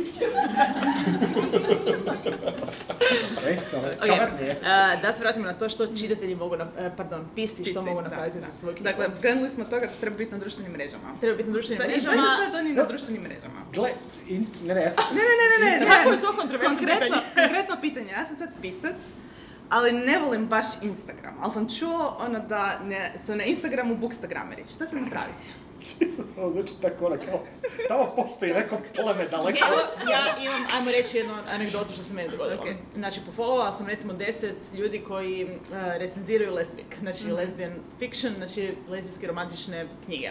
[SPEAKER 4] E, dobro,
[SPEAKER 2] Ok,
[SPEAKER 4] kamer nije.
[SPEAKER 2] e, da se vratimo na to što čitatelji mogu, nap- e, pardon, pisci što
[SPEAKER 1] Pisci,
[SPEAKER 2] mogu napraviti
[SPEAKER 1] da.
[SPEAKER 2] za svoj knjigu.
[SPEAKER 1] Dakle, krenuli smo od toga da treba biti na društvenim mrežama.
[SPEAKER 2] Treba biti na društvenim
[SPEAKER 1] Šta, šta
[SPEAKER 2] mrežama.
[SPEAKER 1] će sad oni na društvenim mrežama?
[SPEAKER 4] Gle, in, ne, ne, ja sam...
[SPEAKER 1] Ne, ne, ne, ne, ne.
[SPEAKER 2] Kako
[SPEAKER 1] ne.
[SPEAKER 2] je to kontroverzno
[SPEAKER 1] Konkretno,
[SPEAKER 2] pitanje?
[SPEAKER 1] konkretno pitanje. Ja sam sad pisac, ali ne volim baš Instagram. Ali sam čuo ono da ne, su na Instagramu bookstagrameri. Šta se napraviti?
[SPEAKER 4] Jesus, ovo zvuči tako ono kao... Tamo postoji neko pleme daleko.
[SPEAKER 2] Evo, ja imam, ajmo reći jednu anegdotu što se meni dogodilo.
[SPEAKER 1] Ok.
[SPEAKER 2] Znači, pofollowovala sam recimo 10 ljudi koji uh, recenziraju lesbik, znači
[SPEAKER 1] Mhm.
[SPEAKER 2] lesbian fiction, znači lezbijske romantične knjige,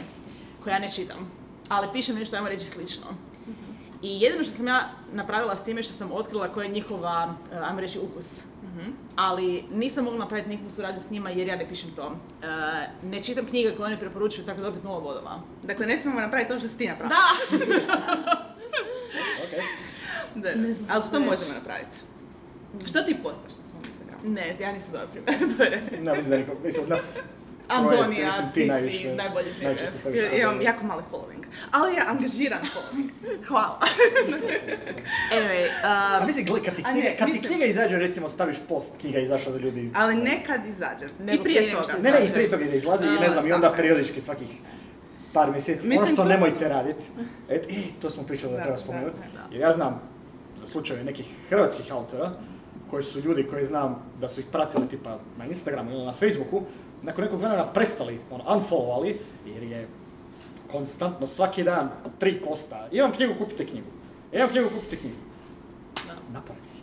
[SPEAKER 2] koje ja ne čitam, ali pišem nešto, ajmo reći, slično.
[SPEAKER 1] Mhm.
[SPEAKER 2] I jedino što sam ja napravila s time što sam otkrila koja je njihova, uh, ajmo reći, ukus.
[SPEAKER 1] Mhm.
[SPEAKER 2] Ali nisam mogla napraviti nikakvu suradnju s njima jer ja ne pišem to. Uh, ne čitam knjige koje oni preporučuju, tako da opet nula bodova.
[SPEAKER 1] Dakle, ne smijemo napraviti to što si ti napravila.
[SPEAKER 2] Da!
[SPEAKER 4] Okej.
[SPEAKER 1] Da.
[SPEAKER 2] Ne znam
[SPEAKER 1] Ali što
[SPEAKER 2] reći.
[SPEAKER 1] možemo napraviti? Što ti postaš na svom Instagramu?
[SPEAKER 2] Ne, ja nisam dobar primjer.
[SPEAKER 4] Ne, mislim da nas...
[SPEAKER 2] Antonija,
[SPEAKER 4] mislim,
[SPEAKER 2] ti si
[SPEAKER 4] najviše-
[SPEAKER 2] najbolji primjer.
[SPEAKER 1] Ja, imam jako mali following. Ali je angažiran following. Hvala.
[SPEAKER 2] Anyway,
[SPEAKER 4] A
[SPEAKER 2] um,
[SPEAKER 4] mislim, gle, kad ti
[SPEAKER 1] A
[SPEAKER 4] knjiga,
[SPEAKER 1] ne,
[SPEAKER 4] kad ti
[SPEAKER 1] mislim-
[SPEAKER 4] knjiga izađe, recimo staviš post, knjiga izašla da ljudi...
[SPEAKER 1] Ali nekad izađe. I prije toga.
[SPEAKER 4] Ne, ne, i prije toga da izlazi i ne
[SPEAKER 1] A,
[SPEAKER 4] znam, i onda periodički svakih par mjeseci.
[SPEAKER 1] Mislim,
[SPEAKER 4] ono što
[SPEAKER 1] to
[SPEAKER 4] nemojte raditi. E, e, to smo pričali da,
[SPEAKER 1] Da,
[SPEAKER 4] treba spomenuti. Jer ja znam za slučajeve nekih hrvatskih autora, koji su ljudi koji znam da su ih pratili tipa na Instagramu ili na Facebooku, nakon nekog vremena prestali, ono, unfollowali, jer je konstantno svaki dan tri posta. Imam knjigu, kupite knjigu. Imam knjigu, kupite knjigu. Napamet si.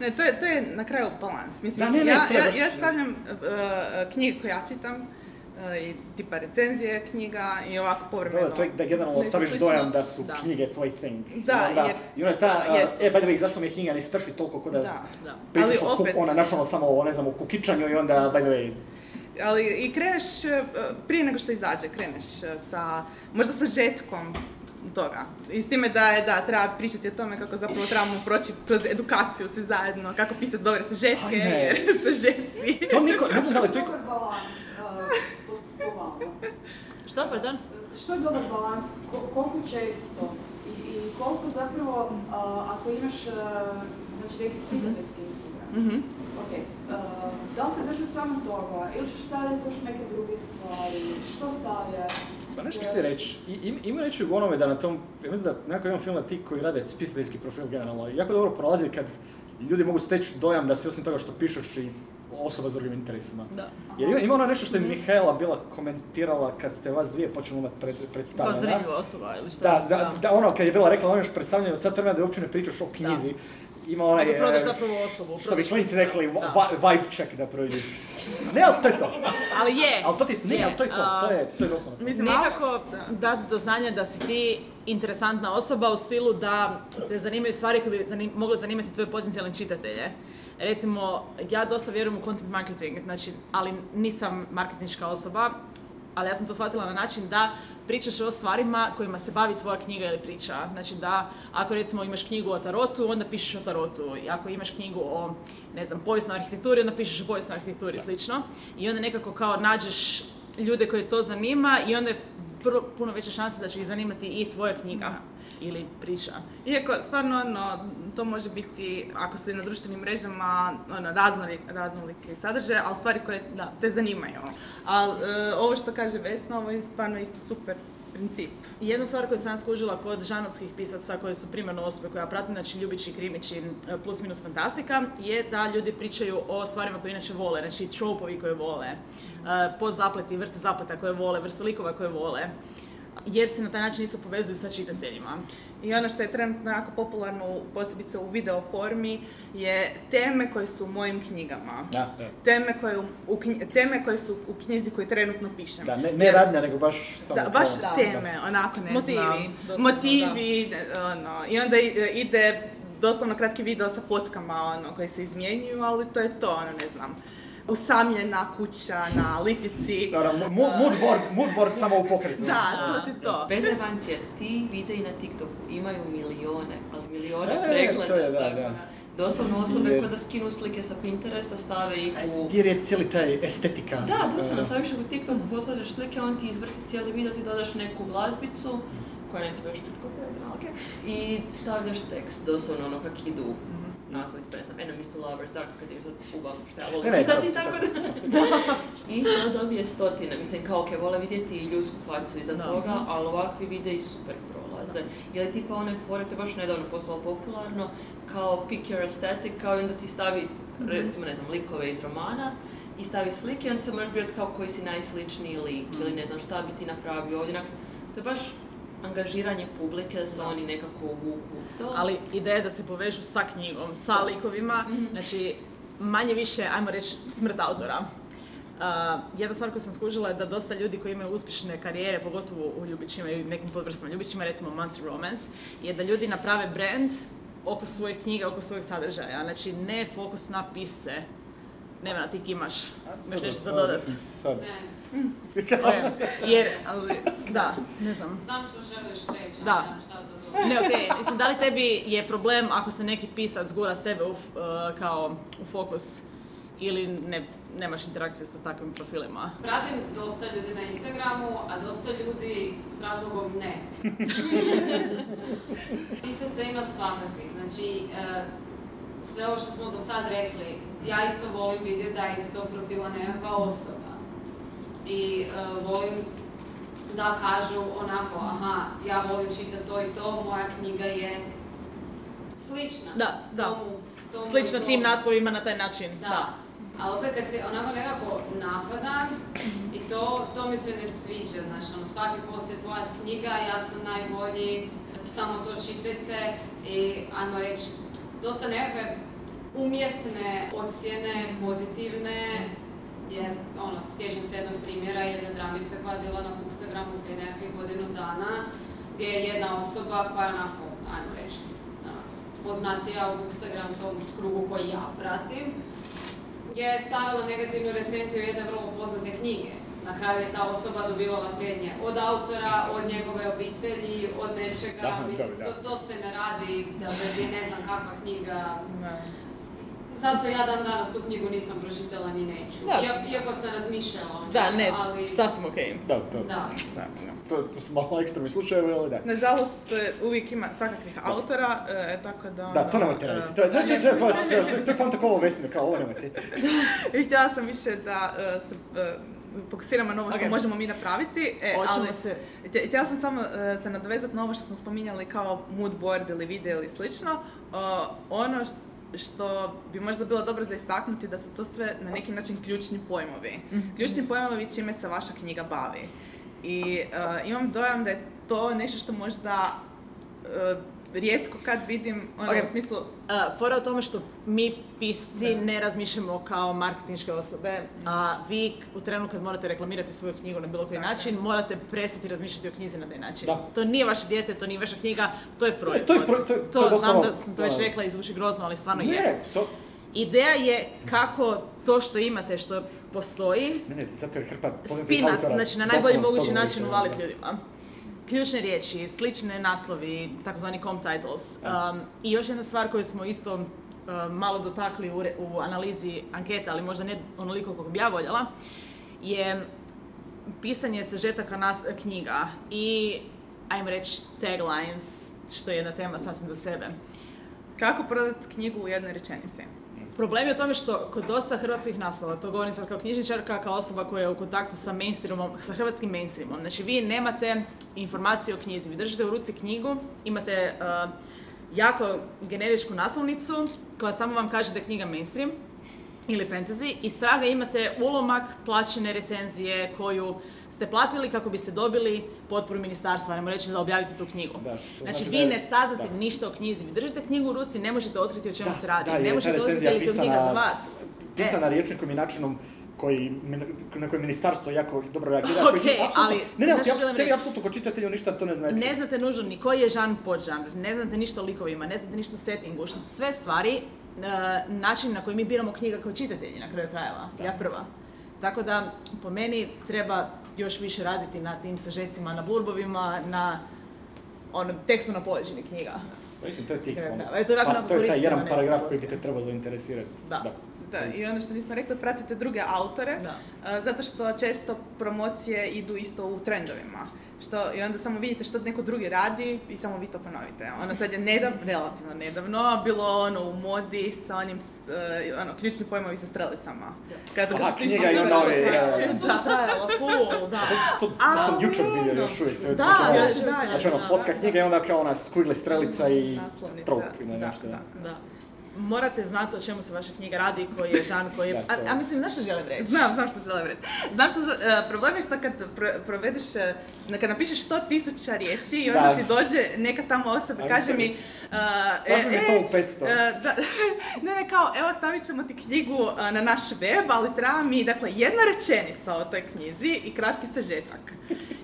[SPEAKER 1] Ne, to je, to je na kraju balans. Mislim,
[SPEAKER 4] Da, ne, ne,
[SPEAKER 1] ja, ja, ja stavljam uh, knjige koje ja čitam, uh, i tipa recenzije knjiga i ovako povremeno.
[SPEAKER 4] Da, to je da generalno ostaviš dojam da su
[SPEAKER 2] Da.
[SPEAKER 4] knjige tvoj thing.
[SPEAKER 1] Da,
[SPEAKER 4] I onda,
[SPEAKER 1] jer-
[SPEAKER 4] I ta,
[SPEAKER 1] da, jesu.
[SPEAKER 4] e, by the way, zašto mi je knjiga ne strši toliko kod da,
[SPEAKER 1] Da.
[SPEAKER 2] da.
[SPEAKER 4] pričaš o
[SPEAKER 1] opet-
[SPEAKER 4] ona, znaš ono samo ne znam, o kukičanju i onda, by the way,
[SPEAKER 1] Ali i kreneš, uh, prije nego što izađe, kreneš uh, sa, možda sa žetkom toga. I s time da je, da, treba pričati o tome kako zapravo trebamo proći kroz edukaciju svi zajedno, kako pisati dobre sažetke,
[SPEAKER 4] Aj, ne.
[SPEAKER 1] jer sažetci.
[SPEAKER 4] to niko, ne znam da li to
[SPEAKER 8] vama.
[SPEAKER 2] Što, pardon?
[SPEAKER 8] Što je dobar balans? Ko- koliko često? I, i koliko zapravo, ako imaš znači neki spisateljski
[SPEAKER 1] Mhm.
[SPEAKER 8] Ok, uh, da li se držati samo toga ili ćeš stavljati još neke druge stvari? Što stavljati?
[SPEAKER 4] Pa nešto ti reći, I- im, ima reći u onome da na tom, ja mislim da nekako imam film na ti koji rade spisateljski profil generalno, i jako dobro prolazi kad ljudi mogu steći dojam da si osim toga što pišeš i osoba s drugim interesima.
[SPEAKER 2] Da.
[SPEAKER 4] Jer ima, ima ono nešto što je Mihaela bila komentirala kad ste vas dvije počeli imati pred,
[SPEAKER 2] Kao
[SPEAKER 4] predstavljena.
[SPEAKER 2] zanimljiva osoba ili šta?
[SPEAKER 4] Da, da, da, ono kad je bila rekla ono još predstavljeno, sad treba da uopće ne pričaš o knjizi. Ima onaj...
[SPEAKER 2] Nego prodaš
[SPEAKER 4] e,
[SPEAKER 2] zapravo osobu,
[SPEAKER 4] Što bi klinici rekli,
[SPEAKER 2] Da.
[SPEAKER 4] vi- vibe check da prođeš. Ne, ali to je to.
[SPEAKER 2] Ali je.
[SPEAKER 4] Ali to ti, ne,
[SPEAKER 2] Je,
[SPEAKER 4] ali to je to,
[SPEAKER 2] a,
[SPEAKER 4] to je, to je doslovno to.
[SPEAKER 1] Mislim,
[SPEAKER 2] Nekako
[SPEAKER 1] da.
[SPEAKER 2] dati do znanja da si ti interesantna osoba u stilu da te zanimaju stvari koje bi zanim, mogle zanimati tvoje potencijalne čitatelje. Recimo, ja dosta vjerujem u content marketing, znači, ali nisam marketinška osoba, ali ja sam to shvatila na način da pričaš o stvarima kojima se bavi tvoja knjiga ili priča. Znači da, ako recimo imaš knjigu o tarotu, onda pišeš o tarotu. I ako imaš knjigu o, ne znam, povijesnoj arhitekturi, onda pišeš o povijesnoj arhitekturi, slično. I onda nekako kao nađeš ljude koje to zanima i onda je puno veća šansa da će ih zanimati i tvoja knjiga ili priča.
[SPEAKER 1] Iako, stvarno, ono, to može biti, ako su i na društvenim mrežama, ono, raznoli, raznoliki sadržaj, ali stvari koje
[SPEAKER 2] Da.
[SPEAKER 1] te zanimaju. Ali ovo što kaže Vesna, ovo je stvarno isto super princip.
[SPEAKER 2] Jedna stvar koju sam skužila kod žanrovskih pisaca koje su primarno osobe koje ja pratim, znači Ljubići, Krimići, e, plus minus fantastika, je da ljudi pričaju o stvarima koje inače vole, znači tropovi koje vole, e, podzapleti, vrste zapleta koje vole, vrste likova koje vole, jer se na taj način isto povezuju sa čitateljima.
[SPEAKER 1] I ono što je trenutno jako popularno, posebice u video formi, je teme koje su u mojim knjigama.
[SPEAKER 4] Da, da.
[SPEAKER 1] Teme koje, u, u knji- teme koje su u knjizi koju trenutno pišem.
[SPEAKER 4] Da, ne, ne radnja, nego baš samo
[SPEAKER 1] Da, baš
[SPEAKER 4] kao-
[SPEAKER 1] teme, onako ne
[SPEAKER 2] Motivi,
[SPEAKER 1] znam.
[SPEAKER 2] doslovno,
[SPEAKER 1] Motivi, ne, ono, i onda ide doslovno kratki video sa fotkama, ono, koje se izmjenjuju, ali to je to, ono, ne znam. Usamljena kuća na litici.
[SPEAKER 4] Da, da, mo- mood board, mood board samo u pokretu.
[SPEAKER 1] Da, to ti to.
[SPEAKER 3] Bez evancije, ti videi na TikToku imaju milione, ali milione
[SPEAKER 4] E,
[SPEAKER 3] pregleda.
[SPEAKER 4] to je, da,
[SPEAKER 3] tako
[SPEAKER 4] da.
[SPEAKER 3] Doslovno osobe koje da skinu slike sa Pinteresta, stave ih u...
[SPEAKER 4] Jer je cijeli taj estetika.
[SPEAKER 3] Da, doslovno
[SPEAKER 4] e,
[SPEAKER 3] staviš ih u TikTok, poslažeš slike, on ti izvrti cijeli video, ti dodaš neku glazbicu, koja neće baš biti ok, i stavljaš tekst, doslovno ono kak idu naslovi, ne znam, Enemies to Lovers, Dark Academy, sad uglavnom što ja volim
[SPEAKER 4] ne,
[SPEAKER 3] čitati,
[SPEAKER 4] tako-
[SPEAKER 3] tako da... I to dobije stotine, mislim kao ok, vole vidjeti i ljudsku facu iza toga, ali ovakvi videi super prolaze. Ili tipa one fore, to je baš nedavno postalo popularno, kao pick your aesthetic, kao i onda ti stavi, recimo ne znam, likove iz romana, i stavi slike, onda se možeš birati kao koji si najsličniji lik, ili ne znam šta bi ti napravio ovdje, to je baš angažiranje publike da se oni nekako uvuku u to.
[SPEAKER 2] Ali ideja je da se povežu sa knjigom, sa likovima, znači manje više, ajmo reći, smrt autora. Uh, jedna stvar koju sam skužila je da dosta ljudi koji imaju uspješne karijere, pogotovo u ljubićima i nekim podvrstama ljubićima, recimo Monster Romance, je da ljudi naprave brand oko svojih knjiga, oko svojeg sadržaja. Znači, ne fokus na pisce. Nevena, ti imaš. Imaš nešto za
[SPEAKER 4] Dobro,
[SPEAKER 2] dodat?
[SPEAKER 4] Sad.
[SPEAKER 2] Ok, Jer,
[SPEAKER 1] Ali,
[SPEAKER 2] da, ne znam.
[SPEAKER 7] znam što želiš reći,
[SPEAKER 2] Da.
[SPEAKER 7] ali nemam šta za to.
[SPEAKER 2] Ne, okej, mislim, da li tebi je problem ako se neki pisac gura sebe u, uh, kao u fokus ili ne, nemaš interakcije sa takvim profilima?
[SPEAKER 7] Pratim dosta ljudi na Instagramu, a dosta ljudi s razlogom ne. Pisaca ima svakakvih, znači e, sve ovo što smo do sad rekli, ja isto volim vidjeti da je iza tog profila nekakva osoba. I e, volim da kažu onako, aha, ja volim čitati to i to, moja knjiga je slična.
[SPEAKER 2] Da, da.
[SPEAKER 7] Tomu, tomu i
[SPEAKER 2] Slično tim naslovima na taj način.
[SPEAKER 7] Da. Ali opet kad se onako nekako napada i to, to mi se ne sviđa, znaš, ono, svaki post je tvoja knjiga, ja sam najbolji, samo to čitajte i, ajmo reći, dosta nekakve umjetne ocjene, pozitivne, jer, ono, sjećam se jednog primjera, jedne dramice koja je bila na Bookstagramu prije nekakvih godinu dana, gdje je jedna osoba koja je onako, ajmo reći, onako, poznatija u Bookstagram tom krugu koji ja pratim, je stavila negativnu recenziju jedne vrlo poznate knjige. Na kraju je ta osoba dobivala prijednje od autora, od njegove obitelji, od nečega.
[SPEAKER 4] Da,
[SPEAKER 7] Mislim,
[SPEAKER 4] da, da.
[SPEAKER 7] to, to se ne radi da, da ti je ne znam kakva knjiga. Zato ja dan danas tu knjigu nisam pročitala ni neću.
[SPEAKER 2] Da.
[SPEAKER 7] Iako, iako sam razmišljala o
[SPEAKER 2] Da,
[SPEAKER 7] njoj,
[SPEAKER 2] ne,
[SPEAKER 7] ali...
[SPEAKER 2] sasvim okej.
[SPEAKER 4] Da, to,
[SPEAKER 7] Da.
[SPEAKER 4] da, to, to su malo ekstremni slučajevi, ali da.
[SPEAKER 1] Nažalost, e, uvijek ima svakakvih autora, e, tako da...
[SPEAKER 4] Da,
[SPEAKER 1] ono,
[SPEAKER 4] to nemojte
[SPEAKER 1] e,
[SPEAKER 4] raditi. To je, to je, to je, to je, to je, to je, to je kao ovo vesne, kao ovo nemojte.
[SPEAKER 1] I htjela sam više da e, se e, fokusiramo na ovo što
[SPEAKER 2] Ok.
[SPEAKER 1] možemo mi napraviti. E, ali,
[SPEAKER 2] se...
[SPEAKER 1] htje- htjela sam samo e, se nadovezati na ovo što smo spominjali kao mood board ili video ili slično. E, ono što bi možda bilo dobro za istaknuti da su to sve na neki način ključni pojmovi. Ključni pojmovi čime se vaša knjiga bavi. I e, imam dojam da je to nešto što možda e, rijetko kad vidim ono,
[SPEAKER 2] Ok.
[SPEAKER 1] u smislu
[SPEAKER 2] Uh, fora u tome što mi pisci ne razmišljamo kao marketinške osobe, a vi u trenu kad morate reklamirati svoju knjigu na bilo koji
[SPEAKER 1] je.
[SPEAKER 2] način, morate prestati razmišljati o knjizi na taj način.
[SPEAKER 4] Da.
[SPEAKER 2] To nije vaše dijete, to nije vaša knjiga, to je proizvod.
[SPEAKER 4] to je pro- to je- to je
[SPEAKER 2] znam da sam to već
[SPEAKER 4] da.
[SPEAKER 2] rekla i zvuči grozno, ali stvarno je.
[SPEAKER 4] Ne, to...
[SPEAKER 2] Ideja je kako to što imate, što postoji,
[SPEAKER 4] Ne, ne, zato je hrpa
[SPEAKER 2] spinat, znači na najbolji mogući način uvaliti
[SPEAKER 4] da.
[SPEAKER 2] ljudima. Ključne riječi, slične naslovi, takozvani com titles. Um, I još jedna stvar koju smo isto um, malo dotakli u, re- u analizi anketa, ali možda ne onoliko koliko bi ja voljela, je pisanje sažetaka nas, knjiga i, ajmo reći, taglines, što je jedna tema sasvim za sebe.
[SPEAKER 1] kako prodati knjigu u jednoj rečenici.
[SPEAKER 2] Problem je u tome što kod dosta hrvatskih naslova, to govorim sad kao knjižničarka, kao osoba koja je u kontaktu sa mainstreamom, sa hrvatskim mainstreamom. Znači vi nemate informacije o knjizi, vi držite u ruci knjigu, imate uh, jako generičku naslovnicu koja samo vam kaže da je knjiga mainstream ili fantasy i straga imate ulomak plaćene recenzije koju ste platili kako biste dobili potporu ministarstva, ajmo reći, za objaviti tu knjigu.
[SPEAKER 4] Da,
[SPEAKER 2] Znači,
[SPEAKER 4] znači
[SPEAKER 2] vi
[SPEAKER 4] je-
[SPEAKER 2] ne saznate
[SPEAKER 4] da.
[SPEAKER 2] ništa o knjizi, vi držite knjigu u ruci, ne možete otkriti o čemu
[SPEAKER 4] Da,
[SPEAKER 2] se radi,
[SPEAKER 4] da,
[SPEAKER 2] ne možete otkriti je li to knjiga za vas.
[SPEAKER 4] Pisana
[SPEAKER 2] E.
[SPEAKER 4] riječnikom i načinom koji, na koji ministarstvo jako dobro reagira.
[SPEAKER 2] Ok,
[SPEAKER 4] koji
[SPEAKER 2] ali,
[SPEAKER 4] Ne, ne,
[SPEAKER 2] želim
[SPEAKER 4] tebi apsolutno kao čitatelju ništa to ne znači.
[SPEAKER 2] Ne znate nužno ni koji je žan podžanr, ne znate ništa o likovima, ne znate ništa o settingu, što su sve stvari, e, način na koji mi biramo knjiga kao čitatelji na kraju krajeva, ja prva. Tako da, po meni treba još više raditi na tim sažecima, na burbovima, na ono, tekstu na poleđini knjiga.
[SPEAKER 4] Pa Mislim, to je tih, ono.
[SPEAKER 2] E, to je
[SPEAKER 4] pa, to je taj jedan paragraf koji bi te trebao zainteresirati.
[SPEAKER 2] Da.
[SPEAKER 1] Da, i ono što nismo rekli, pratite druge autore,
[SPEAKER 2] Da.
[SPEAKER 1] zato što često promocije idu isto u trendovima. Što, I onda samo vidite što neko drugi radi i samo vi to ponovite. Ono sad je nedav, relativno nedavno bilo ono u modi sa onim e, ono, ključni pojmovi sa strelicama. Kad, su svi
[SPEAKER 4] knjiga i
[SPEAKER 2] dugo trajalo, full, da.
[SPEAKER 4] To, to, to sam jučer vidio još uvijek. To je
[SPEAKER 2] Da,
[SPEAKER 1] da,
[SPEAKER 4] Znači ono,
[SPEAKER 2] da.
[SPEAKER 4] fotka knjige i onda kao ona squiggle strelica i trop ili
[SPEAKER 1] da,
[SPEAKER 4] nešto.
[SPEAKER 1] da.
[SPEAKER 2] Da. Morate znati o čemu se vaša knjiga radi, koji je žan, koji je...
[SPEAKER 4] Da, to-
[SPEAKER 2] A, a mislim, znaš što želim reći?
[SPEAKER 1] Znam, znam što želim reći. Znam što, e, problem je što kad pro- provedeš, e, kad napišeš sto tisuća riječi i onda
[SPEAKER 4] Da.
[SPEAKER 1] ti dođe neka tamo osoba kaže mi...
[SPEAKER 4] ajde.
[SPEAKER 1] e, e,
[SPEAKER 4] to u 500.
[SPEAKER 1] e, da, ne, ne, kao, evo stavit ćemo ti knjigu na naš web, ali treba mi, dakle, jedna rečenica o toj knjizi i kratki sažetak.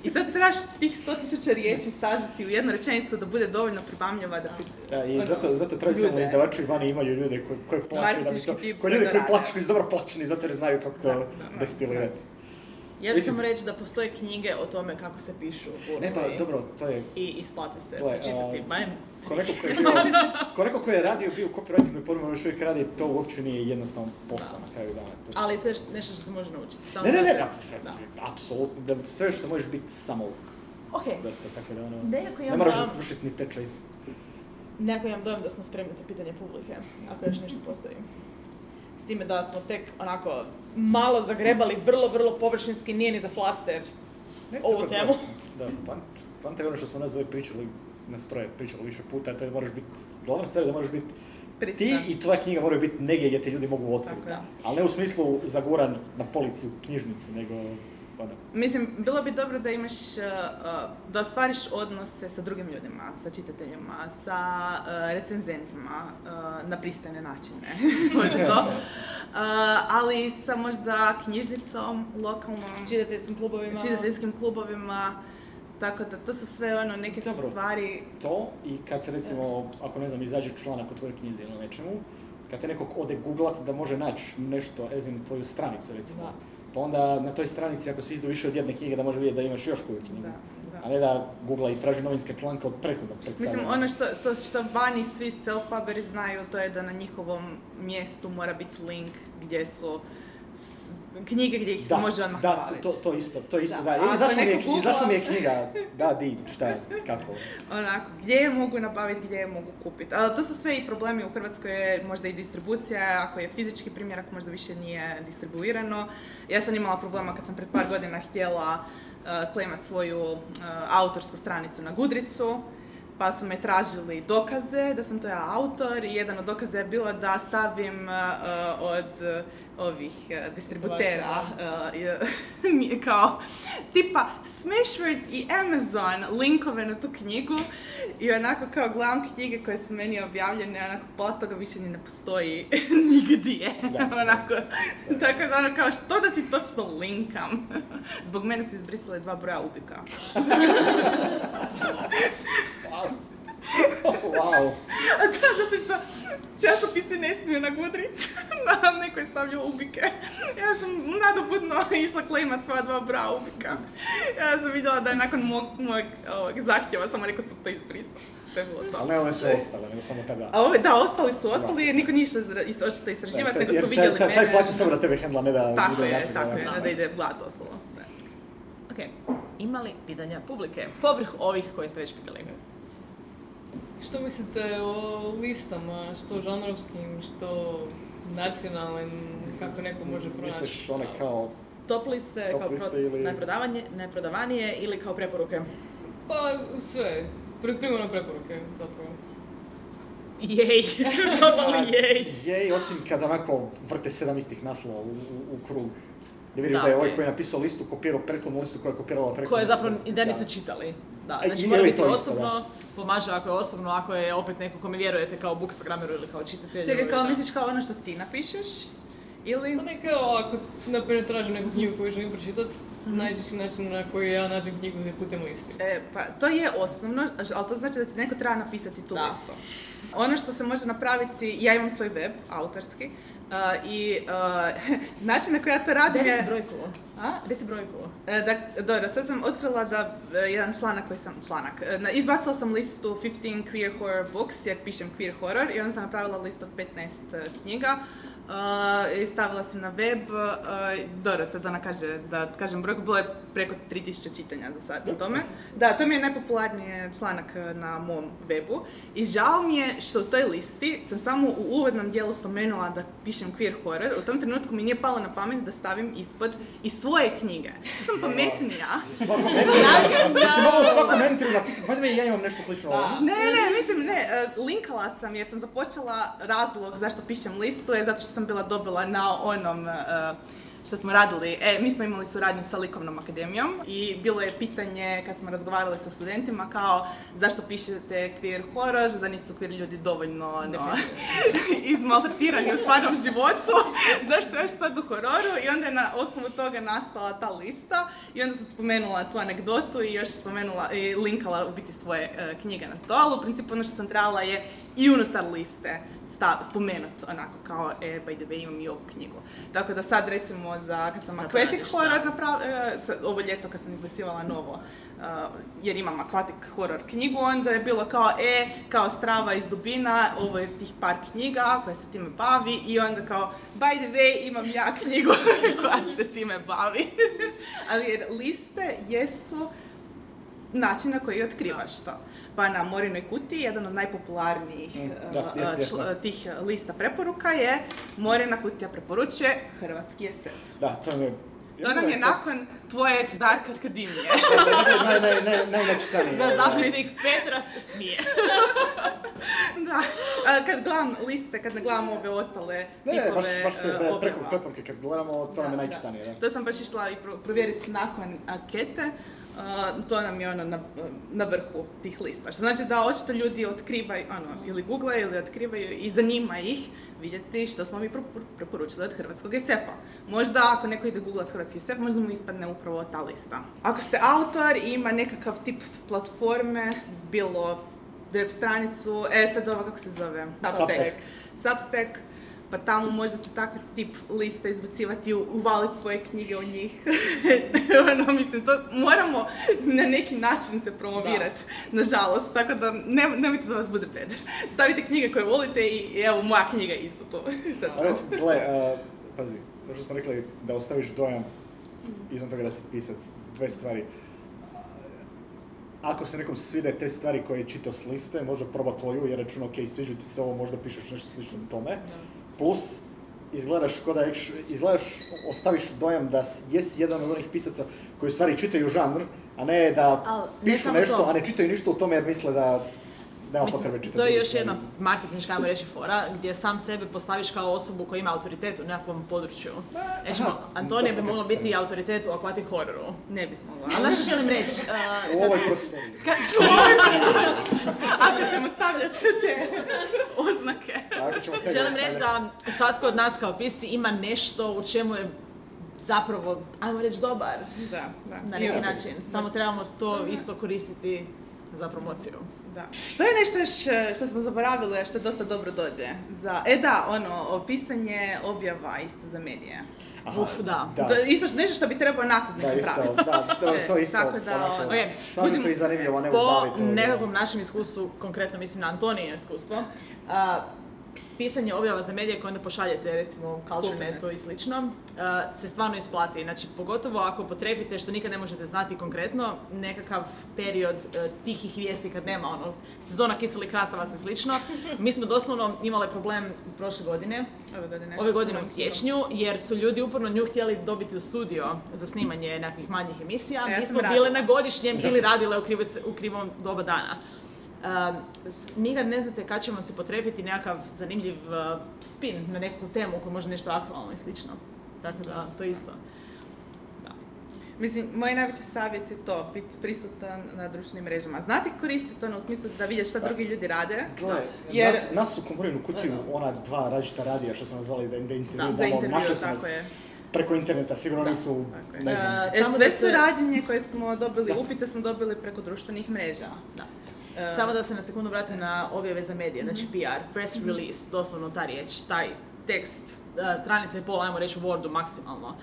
[SPEAKER 1] I sad trebaš tih sto tisuća riječi sažeti u jednu rečenicu da bude dovoljno pribamljiva da... pri-
[SPEAKER 4] Da, i
[SPEAKER 1] ono,
[SPEAKER 4] zato, zato tradicionalno izdavači vani imaju ljude koji, koji plaćaju da bi to, koji ljudi
[SPEAKER 1] koji
[SPEAKER 4] koji
[SPEAKER 1] rade.
[SPEAKER 4] koji su dobro plaćeni zato jer znaju kako to destilirati.
[SPEAKER 2] Ja ću samo reći da postoje knjige o tome kako se pišu
[SPEAKER 4] Ne pa, dobro, to je
[SPEAKER 2] i isplati se
[SPEAKER 4] To je,
[SPEAKER 2] pročitati.
[SPEAKER 4] a,
[SPEAKER 2] Barem
[SPEAKER 4] Ko neko ko je, bio, ko neko je radio, bio u copywritingu i pojma još uvijek radi, to uopće nije jednostavan posao na kraju dana. To-
[SPEAKER 2] Ali sve š- nešto što se može naučiti. Samo
[SPEAKER 4] Ne, ne, ne, apsolutno, sve što možeš biti samo
[SPEAKER 2] Ok,
[SPEAKER 4] dosta, tako da ono, ne moraš vršiti ni tečaj.
[SPEAKER 2] Nekako imam dojam da smo spremni za pitanje publike, ako još nešto postoji. S time da smo tek onako malo zagrebali, vrlo, vrlo površinski, nije ni za flaster.
[SPEAKER 4] Ne,
[SPEAKER 2] Ovu
[SPEAKER 4] tako
[SPEAKER 2] temu.
[SPEAKER 4] Da, da pan, pan ono što smo nas dvoje pričali, nas troje pričali više puta, to je da moraš biti, glavna stvar da moraš biti ti i tvoja knjiga moraju biti negdje gdje te ljudi mogu otkriti. Ali ne u smislu zaguran na polici u knjižnici, nego ono,
[SPEAKER 1] Mislim, bilo bi dobro da imaš, uh, uh, da ostvariš odnose sa drugim ljudima, sa čitateljima, sa uh, recenzentima, na pristojne načine, može to. Ali sa možda knjižnicom, lokalnom,
[SPEAKER 2] Čitateljskim klubovima.
[SPEAKER 1] čitateljskim klubovima, tako da to su sve ono neke
[SPEAKER 4] Dobro.
[SPEAKER 1] stvari
[SPEAKER 4] to i kad se recimo, ako ne znam, izađe članak o tvojoj knjizi ili nečemu, kad te nekog ode googlat da može naći nešto, in tvoju stranicu recimo.
[SPEAKER 2] Da.
[SPEAKER 4] Pa onda na toj stranici ako se izdu više od jedne knjige da može vidjeti da imaš još koju knjigu.
[SPEAKER 1] Da, da.
[SPEAKER 4] a ne da googla i traži novinske članke od prethodnog predstavljanja.
[SPEAKER 1] Mislim, ono što, što, što vani svi self-puberi znaju, to je da na njihovom mjestu mora biti link gdje su knjige gdje ih se može odmah
[SPEAKER 4] da, to, to isto, to isto,
[SPEAKER 1] Da.
[SPEAKER 4] da. I zašto mi, je, zašto mi je knjiga, da, di, šta, kako?
[SPEAKER 1] Onako, gdje je mogu nabaviti, gdje je mogu kupiti. Ali to su sve i problemi u Hrvatskoj, je možda i distribucija, ako je fizički primjerak možda više nije distribuirano. Ja sam imala problema kad sam pred par godina htjela uh, klemat svoju uh, autorsku stranicu na Gudricu, pa su me tražili dokaze da sam to ja autor i jedan od dokaza je bilo da stavim uh, od ovih uh, distributera uh, kao tipa Smashwords i Amazon linkove na tu knjigu i onako kao gledam knjige koje su meni objavljene, onako pola toga više ni ne postoji nigdje.
[SPEAKER 4] Da.
[SPEAKER 1] onako, tako da ono kao što da ti točno linkam? Zbog mene su izbrisali dva broja ubika.
[SPEAKER 4] wow.
[SPEAKER 1] A da, zato što časopise ne smiju na Goodreads, da neko je stavljao ubike. Ja sam nadobudno išla klejmat sva dva broja ubika. Ja sam vidjela da je nakon mog, mojeg ovog zahtjeva samo neko sam to izbrisao. To je bilo to.
[SPEAKER 4] Ali ne, one su ostale, nego samo tebe.
[SPEAKER 1] A ove, da, ostali su ostali jer niko nije išao očito istraživati, nego su vidjeli mene.
[SPEAKER 4] Taj plaća samo da tebe hendla, ne da
[SPEAKER 1] Tako je, tako je,
[SPEAKER 2] da.
[SPEAKER 1] ide blat ostalo.
[SPEAKER 2] Ok, ima li pitanja publike? Povrh ovih koje ste već pitali.
[SPEAKER 9] Što mislite o listama, što žanrovskim, što nacionalnim, kako neko može pronaći?
[SPEAKER 4] Misliš one kao,
[SPEAKER 2] Top liste,
[SPEAKER 4] Top
[SPEAKER 2] kao
[SPEAKER 4] liste
[SPEAKER 2] pro-
[SPEAKER 4] ili-
[SPEAKER 2] najprodavanje, najprodavanije ili kao preporuke?
[SPEAKER 9] Pa sve, Pri- primarno preporuke zapravo.
[SPEAKER 2] Jej, totalno jej.
[SPEAKER 4] jej, osim kad onako vrte sedam istih naslova u, u, u krug. Da vidiš
[SPEAKER 2] Da,
[SPEAKER 4] da, je ovaj koji je napisao listu kopirao prethodnu listu koja je kopirala prethodnu
[SPEAKER 2] Koje zapravo i da nisu čitali. Da,
[SPEAKER 4] A,
[SPEAKER 2] znači mora biti osobno, pomaže ako je osobno, ako je opet neko kome vjerujete kao bookstagrameru ili kao čitatelju.
[SPEAKER 1] Čekaj, kao
[SPEAKER 2] da.
[SPEAKER 1] misliš kao ono što ti napišeš? Ili...
[SPEAKER 9] Pa ne kao ako, na primjer, tražim neku knjigu koju želim pročitati, najčešći način na koji ja nađem knjigu je putem listi.
[SPEAKER 1] E, pa to je osnovno, ali to znači da ti neko treba napisati tu
[SPEAKER 2] Da.
[SPEAKER 1] listu. Ono što se može napraviti, ja imam svoj web, autorski, uh, i uh, način na koji ja to radim
[SPEAKER 2] Reci
[SPEAKER 1] je...
[SPEAKER 2] brojku.
[SPEAKER 1] A?
[SPEAKER 2] Reci brojku.
[SPEAKER 1] E, dobro, sad sam otkrila da e, jedan članak koji sam, članak, e, na- izbacila sam listu 15 queer horror books jer pišem queer horror i onda sam napravila listu od 15 e, knjiga i stavila sam na web, e, dobro, sad ona kaže, da kažem brojku, bilo je preko 3000 čitanja za sad na tome. Da, to mi je najpopularniji članak e, na mom webu i žao mi je što u toj listi sam samo u uvodnom dijelu spomenula da pišem queer horror, u tom trenutku mi nije palo na pamet da stavim ispod i svoje knjige. Sam pametnija.
[SPEAKER 4] Mislim mogao svakom mentoru napisati, pa ja imam nešto slično ovo.
[SPEAKER 1] Ne, ne, mislim, ne, e, linkala sam jer sam započela razlog zašto pišem listu je zato što sam bila dobila na onom e, što smo radili, e, mi smo imali suradnju sa Likovnom akademijom i bilo je pitanje kad smo razgovarali sa studentima kao zašto pišete queer horror, da nisu queer ljudi dovoljno no, izmaltretirani u stvarnom životu, zašto još sad u hororu i onda je na osnovu toga nastala ta lista i onda sam spomenula tu anegdotu i još spomenula i linkala u biti svoje e, knjige na to, ali u principu ono što sam trebala je i unutar liste stav, spomenut onako kao e, by the way imam i ovu knjigu. Tako da sad recimo za kad sam Aquatic horror napravila, ovo ljeto kad sam izbacivala novo, uh, jer imam Aquatic horror knjigu, onda je bilo kao e, kao strava iz dubina, ovo je tih par knjiga koja se time bavi i onda kao by the way imam ja knjigu koja se time bavi. Ali jer liste jesu način na koji otkrivaš to. Pa na Morinoj kutiji, jedan od najpopularnijih
[SPEAKER 4] Mm,
[SPEAKER 1] uh,
[SPEAKER 4] da, je, je,
[SPEAKER 1] uh, čl- tih lista preporuka je Morina kutija preporučuje Hrvatski SF.
[SPEAKER 4] Da, to mi je...
[SPEAKER 1] To nam je nakon tvoje Dark Akademije.
[SPEAKER 4] Naj, naj, naj, najnačitanije.
[SPEAKER 2] Za zapisnik Petra se smije.
[SPEAKER 1] da. Kad gledam liste, kad ne gledam ove ostale
[SPEAKER 4] Ne, ne, baš,
[SPEAKER 1] tipove
[SPEAKER 4] baš te preko
[SPEAKER 1] objava.
[SPEAKER 4] preporuke kad gledamo, to nam je
[SPEAKER 1] Da,
[SPEAKER 4] najčitanije, da.
[SPEAKER 1] To sam baš išla i pro- provjeriti nakon ankete. To nam je ono na, na vrhu tih lista. Što znači da očito ljudi otkrivaju, ono, ili googlaju ili otkrivaju i zanima ih vidjeti što smo mi preporučili od hrvatskog SF-a. Možda ako neko ide googlat hrvatski SF, možda mu ispadne upravo ta lista. Ako ste autor i ima nekakav tip platforme, bilo web stranicu, e sad ovo kako se zove?
[SPEAKER 4] Substack.
[SPEAKER 1] Substack. Pa tamo možete takav tip lista izbacivati, u- uvaliti svoje knjige u njih. ono, mislim, to moramo na neki način se promovirati, nažalost, tako da ne, nemojte da vas bude peder. Stavite knjige koje volite i, i evo, moja knjiga je isto tu. Šta sad?
[SPEAKER 4] gle, a, pazi, možda smo rekli da ostaviš dojam izvan toga da si pisac, dve stvari. Ako se nekom svide te stvari koje je čitao s liste, možda proba tvoju jer računa, ok, sviđu ti se ovo, možda pišeš nešto slično tome. Plus, izgledaš ko da izgledaš, ostaviš dojam da jesi jedan od onih pisaca koji u stvari čitaju žanr, a ne da
[SPEAKER 2] Al,
[SPEAKER 4] pišu nešto,
[SPEAKER 2] to.
[SPEAKER 4] a ne čitaju ništa u tome jer misle da nema
[SPEAKER 2] Mislim,
[SPEAKER 4] potrebe čitati.
[SPEAKER 2] to je još
[SPEAKER 4] stvari.
[SPEAKER 2] jedna marketinška, ajmo reći, fora, gdje sam sebe postaviš kao osobu koja ima autoritet u nekakvom području. Znači. Antonija bi mogla biti autoritet u akvatik hororu.
[SPEAKER 1] Ne bih mogla.
[SPEAKER 2] Ali znaš što želim reći? Uh,
[SPEAKER 4] U ovoj prostoriji.
[SPEAKER 1] Ako ćemo stavljati te oznake.
[SPEAKER 4] Ako ćemo
[SPEAKER 2] želim reći da svatko od nas kao pisci ima nešto u čemu je zapravo, ajmo reći, dobar
[SPEAKER 1] Da, da.
[SPEAKER 2] na neki način. Samo trebamo to isto koristiti za promociju.
[SPEAKER 1] Da. Što je nešto još e, što smo zaboravili, a što dosta dobro dođe? Za, e da, ono, pisanje objava isto za medije.
[SPEAKER 4] Aha,
[SPEAKER 2] Uf, da.
[SPEAKER 4] da.
[SPEAKER 1] To isto nešto što bi trebao nakon
[SPEAKER 4] Da, isto,
[SPEAKER 1] napraviti.
[SPEAKER 4] da, to, to
[SPEAKER 1] E,
[SPEAKER 4] isto,
[SPEAKER 1] tako da,
[SPEAKER 4] onako,
[SPEAKER 1] ono,
[SPEAKER 2] Ok,
[SPEAKER 4] samo to i zanimljivo, ne
[SPEAKER 2] Po nekakvom našem iskustvu, konkretno mislim na Antonijino iskustvo, a, pisanje objava za medije koje onda pošaljete recimo Culturenetu i slično, a, se stvarno isplati. Znači, pogotovo ako potrefite što nikad ne možete znati konkretno, nekakav period e, tihih vijesti kad nema ono, sezona kiselih krastavaca i slično. Mi smo doslovno imali problem prošle godine,
[SPEAKER 1] Ove godine.
[SPEAKER 2] ove godine u siječnju, jer su ljudi uporno nju htjeli dobiti u studio za snimanje nekakvih manjih emisija.
[SPEAKER 1] E, ja
[SPEAKER 2] Mi smo
[SPEAKER 1] radila.
[SPEAKER 2] bile na godišnjem ili radile u, krivo, u krivom doba dana. Um, nikad ne znate kad će vam se potrefiti nekakav zanimljiv uh, spin na neku temu koja može nešto aktualno i slično. Tako da, to isto.
[SPEAKER 1] Mislim, moj najveći savjet je to, biti prisutan na društvenim mrežama. Znati koristiti ono u smislu da vidjeti šta drugi ljudi rade.
[SPEAKER 4] Gle,
[SPEAKER 1] Jer-
[SPEAKER 4] nas, nas su komorinu kutiju, ona dva različita radija što smo nazvali da, da intervju,
[SPEAKER 2] Da,
[SPEAKER 1] intervju,
[SPEAKER 4] našli su
[SPEAKER 1] tako
[SPEAKER 4] nas
[SPEAKER 1] je.
[SPEAKER 4] preko interneta, sigurno nisu,
[SPEAKER 1] je.
[SPEAKER 4] ne znam,
[SPEAKER 2] E,
[SPEAKER 1] E, sve
[SPEAKER 2] da
[SPEAKER 1] su
[SPEAKER 2] se-
[SPEAKER 1] radnje koje smo dobili,
[SPEAKER 4] Da.
[SPEAKER 1] upite smo dobili preko društvenih mreža.
[SPEAKER 2] Da.
[SPEAKER 1] E,
[SPEAKER 2] Samo da se na sekundu vratim na objave za medije, znači
[SPEAKER 1] Mhm.
[SPEAKER 2] PR, press release, doslovno ta riječ, taj tekst, uh, stranica i pol, ajmo reći u Wordu maksimalno.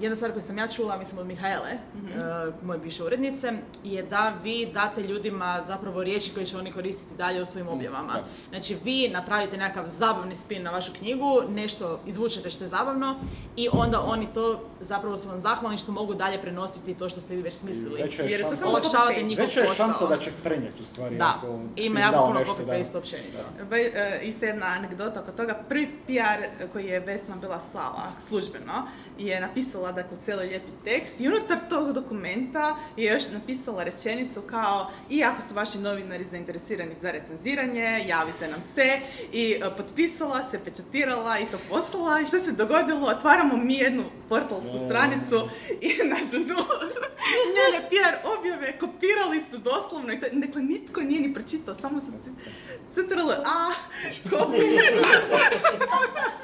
[SPEAKER 2] Jedna stvar koju sam ja čula, mislim od Mihaele,
[SPEAKER 1] Mhm.
[SPEAKER 2] uh, moje bivše urednice, je da vi date ljudima zapravo riječi koje će oni koristiti dalje u svojim objavama.
[SPEAKER 4] da.
[SPEAKER 2] Znači vi napravite nekakav zabavni spin na vašu knjigu, nešto izvučete što je zabavno i onda oni to zapravo su vam zahvalni što mogu dalje prenositi to što ste vi već smislili.
[SPEAKER 4] veća je
[SPEAKER 1] Jer je to
[SPEAKER 2] Olakšavate njihov
[SPEAKER 4] veća je šansa da će prenijeti u stvari
[SPEAKER 2] Da,
[SPEAKER 4] ako si
[SPEAKER 2] ima
[SPEAKER 4] im
[SPEAKER 2] jako puno copy-paste općenito.
[SPEAKER 1] E, isto jedna anegdota oko toga. Prvi PR koji je Vesna bila slala službeno je napisala dakle cijeli lijepi tekst i unutar tog dokumenta je još napisala rečenicu kao i ako su vaši novinari zainteresirani za recenziranje, javite nam se i e, potpisala se, pečatirala i to poslala i što se dogodilo? Otvaramo mi jednu portalsku
[SPEAKER 4] Mm.
[SPEAKER 1] stranicu i na dnu njene PR objave kopirali su doslovno i to, dakle nitko nije ni pročitao, samo ci- CTRL A, copy,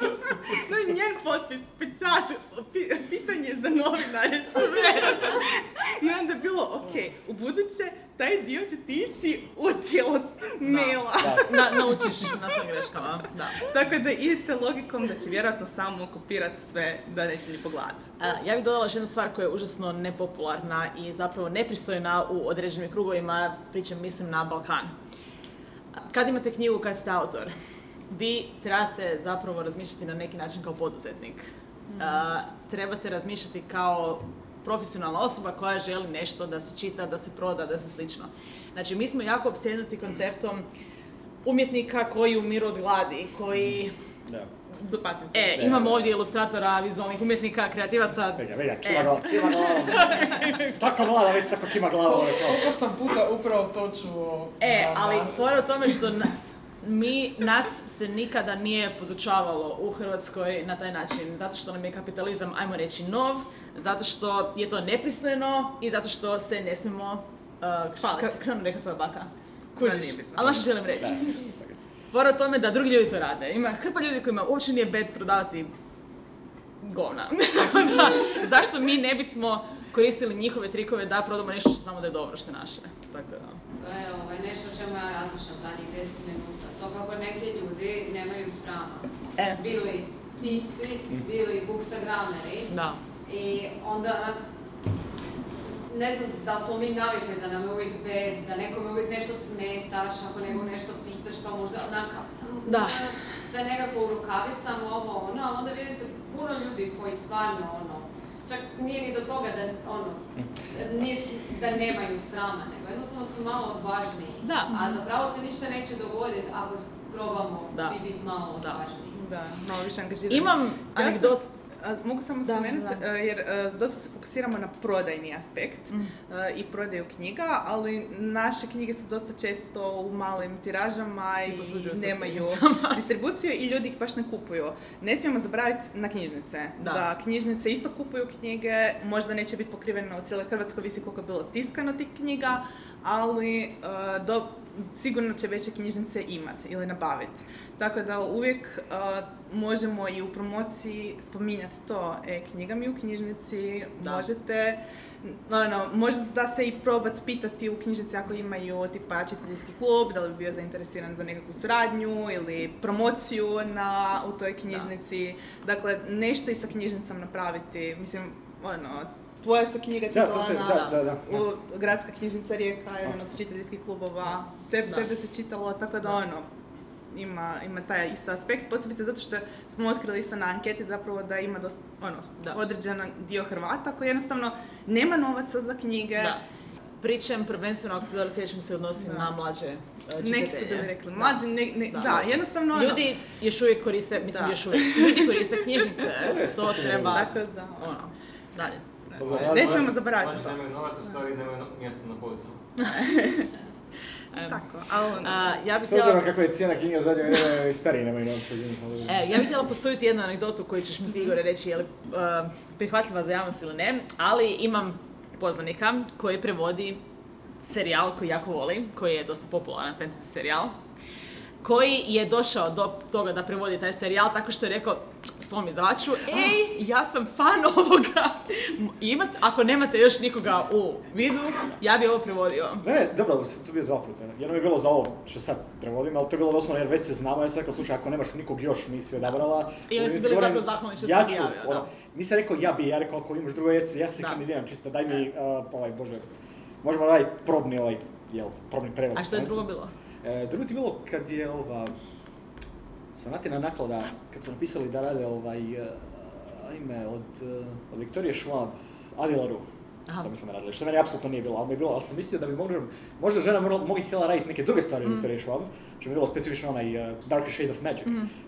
[SPEAKER 1] no, njen potpis, pečat, pi- pitanje za novinare, sve. I onda je bilo, ok, u buduće taj dio će ti ići u tijelo maila.
[SPEAKER 4] Da.
[SPEAKER 2] Na, naučiš na svojim greškama, da.
[SPEAKER 1] Tako da idete logikom da će vjerojatno samo kopirati sve da neće ni pogledati.
[SPEAKER 2] Ja bih dodala još jednu stvar koja je užasno nepopularna i zapravo nepristojna u određenim krugovima, pričam mislim na Balkan. Kad imate knjigu, kad ste autor, vi trebate zapravo razmišljati na neki način kao poduzetnik. A, trebate razmišljati kao profesionalna osoba koja želi nešto da se čita, da se proda, da se slično. Znači, mi smo jako opsjednuti konceptom umjetnika koji umiru od gladi, koji...
[SPEAKER 4] Da.
[SPEAKER 1] Su patnice.
[SPEAKER 2] E,
[SPEAKER 4] Ne,
[SPEAKER 2] imamo
[SPEAKER 4] ne.
[SPEAKER 2] ovdje ilustratora, vizualnih umjetnika, kreativaca,
[SPEAKER 4] Vega, vega, kima
[SPEAKER 2] E.
[SPEAKER 4] glava, kima glava. tako mlada, već tako kima glava. kao-
[SPEAKER 5] Koliko sam puta upravo to čuo.
[SPEAKER 2] E, ali fora u tome što na- mi, nas se nikada nije podučavalo u Hrvatskoj na taj način, zato što nam je kapitalizam, ajmo reći, nov, zato što je to nepristojno i zato što se ne smijemo, uh,
[SPEAKER 1] Hvalit.
[SPEAKER 2] ka- kako nam rekla tvoja baka? Kužiš, ali što želim reći? Fora u tome da drugi ljudi to rade. Ima hrpa ljudi kojima uopće nije bed prodavati govna. Da, zašto mi ne bismo koristili njihove trikove da prodamo nešto što znamo da je dobro, što je naše. Tako da.
[SPEAKER 7] To je ovaj, nešto o čemu ja razmišljam zadnjih 10 minuta. To kako neki ljudi nemaju srama.
[SPEAKER 2] E.
[SPEAKER 7] Bili pisci, bili bookstagrameri
[SPEAKER 2] Da.
[SPEAKER 7] i onda onak, ne znam da smo mi navikli da nam je uvijek bed, da nekome uvijek nešto smetaš, ako nekog nešto pitaš pa možda onaka,
[SPEAKER 2] Da.
[SPEAKER 7] sve nekako u rukavicama, ovo ono, ali onda vidite puno ljudi koji stvarno ono, čak nije ni do toga da ono, nije da nemaju srama, nego jednostavno su malo odvažniji.
[SPEAKER 2] Da.
[SPEAKER 7] A zapravo se ništa neće dogoditi ako probamo
[SPEAKER 2] Da.
[SPEAKER 7] svi biti malo odvažniji.
[SPEAKER 1] Da, malo više angažirani.
[SPEAKER 2] Imam
[SPEAKER 1] Ja sam-
[SPEAKER 2] anegdot...
[SPEAKER 1] A, mogu samo spomenuti, e, jer e, dosta se fokusiramo na prodajni aspekt
[SPEAKER 2] Mm.
[SPEAKER 1] e, i prodaju knjiga, ali naše knjige su dosta često u malim tiražama
[SPEAKER 2] I
[SPEAKER 1] i nemaju distribuciju i ljudi ih baš ne kupuju. Ne smijemo zaboraviti na knjižnice.
[SPEAKER 2] Da.
[SPEAKER 1] Da. knjižnice isto kupuju knjige, možda neće biti pokriveno u cijeloj Hrvatskoj, visi koliko je bilo tiskano tih knjiga, ali do, sigurno će veće knjižnice imati ili nabaviti. Tako da uvijek e, možemo i u promociji spominjati to, e, knjiga mi u knjižnici,
[SPEAKER 2] Da.
[SPEAKER 1] možete, ono, možda se i probat pitati u knjižnici ako imaju tipa čiteljski klub, da li bi bio zainteresiran za nekakvu suradnju ili promociju na, u toj knjižnici. Dakle, nešto i sa knjižnicom napraviti. Mislim, ono, tvoja se knjiga
[SPEAKER 4] Da, to
[SPEAKER 1] čitala
[SPEAKER 4] se,
[SPEAKER 1] na,
[SPEAKER 4] da, da, da.
[SPEAKER 1] u Gradska knjižnica Rijeka, jedan od čiteljskih klubova. Te,
[SPEAKER 2] Da.
[SPEAKER 1] Tebe se čitalo, tako da ono, ima, ima taj isto aspekt, posebice zato što smo otkrili isto na anketi zapravo da ima dosta, ono,
[SPEAKER 2] Da.
[SPEAKER 1] određen dio Hrvata koji jednostavno nema novaca za knjige.
[SPEAKER 2] Da. Pričam prvenstveno, ako se dobro sjećam, se odnosi
[SPEAKER 1] Da.
[SPEAKER 2] na mlađe e,
[SPEAKER 1] Neki su
[SPEAKER 2] čitatelje.
[SPEAKER 1] bili rekli, mlađi, ne, ne-
[SPEAKER 2] Da.
[SPEAKER 1] da. jednostavno ono,
[SPEAKER 2] Ljudi još uvijek koriste, mislim
[SPEAKER 1] Da.
[SPEAKER 2] još uvijek, ljudi koriste knjižnice,
[SPEAKER 4] To
[SPEAKER 2] treba,
[SPEAKER 1] tako da,
[SPEAKER 2] ono, dalje.
[SPEAKER 1] Ne smijemo zaboraviti
[SPEAKER 6] Mlađi
[SPEAKER 1] to.
[SPEAKER 6] nemaju novaca, stari nemaju no- mjesto na policama.
[SPEAKER 1] Tako, ali ono,
[SPEAKER 2] a, ja bih htjela,
[SPEAKER 4] kako je cijena knjiga zadnje vrijeme, i stariji nemaju novca za njih. ali-
[SPEAKER 2] e, ja bih htjela posuditi jednu anegdotu koju ćeš mi ti Igore reći je li uh, prihvatljiva za javnost ili ne, ali imam poznanika koji prevodi serijal koji jako volim, koji je dosta popularan fantasy serijal, koji je došao do toga da prevodi taj serijal tako što je rekao svom izdavaču, ej, ja sam fan ovoga. Imat, ako nemate još nikoga u vidu, ja bi ovo prevodio.
[SPEAKER 4] Ne, ne, dobro, da sam tu bio dva puta. Jedno je bilo za ovo što sad prevodim, ali to je bilo doslovno jer već se znamo, ja sam rekao, slušaj, ako nemaš nikog još nisi odabrala.
[SPEAKER 2] I oni su bili zapravo zahvalni što
[SPEAKER 4] ja
[SPEAKER 2] se
[SPEAKER 4] ću,
[SPEAKER 2] javio, da.
[SPEAKER 4] ono, nisam rekao ja bi, ja rekao ako imaš drugo jece, ja se
[SPEAKER 2] Da.
[SPEAKER 4] kandidiram čisto, daj mi, uh, ovaj, bože, možemo raditi probni ovaj, jel, probni prevod.
[SPEAKER 2] A što je drugo bilo?
[SPEAKER 4] E, drugo ti bilo kad je ova, sonatina naklada, kad su napisali da rade ovaj, e, ime od, e, od Viktorije Schwab, Adilaru.
[SPEAKER 2] Aha.
[SPEAKER 4] Sam mislim radili, što meni apsolutno nije bilo, ali mi je bilo, ali sam mislio da bi mogli, možda žena mogli htjela raditi neke druge stvari od
[SPEAKER 2] Mm.
[SPEAKER 4] Viktorije Schwab, što mi je bilo specifično onaj uh, Darker Shades of Magic,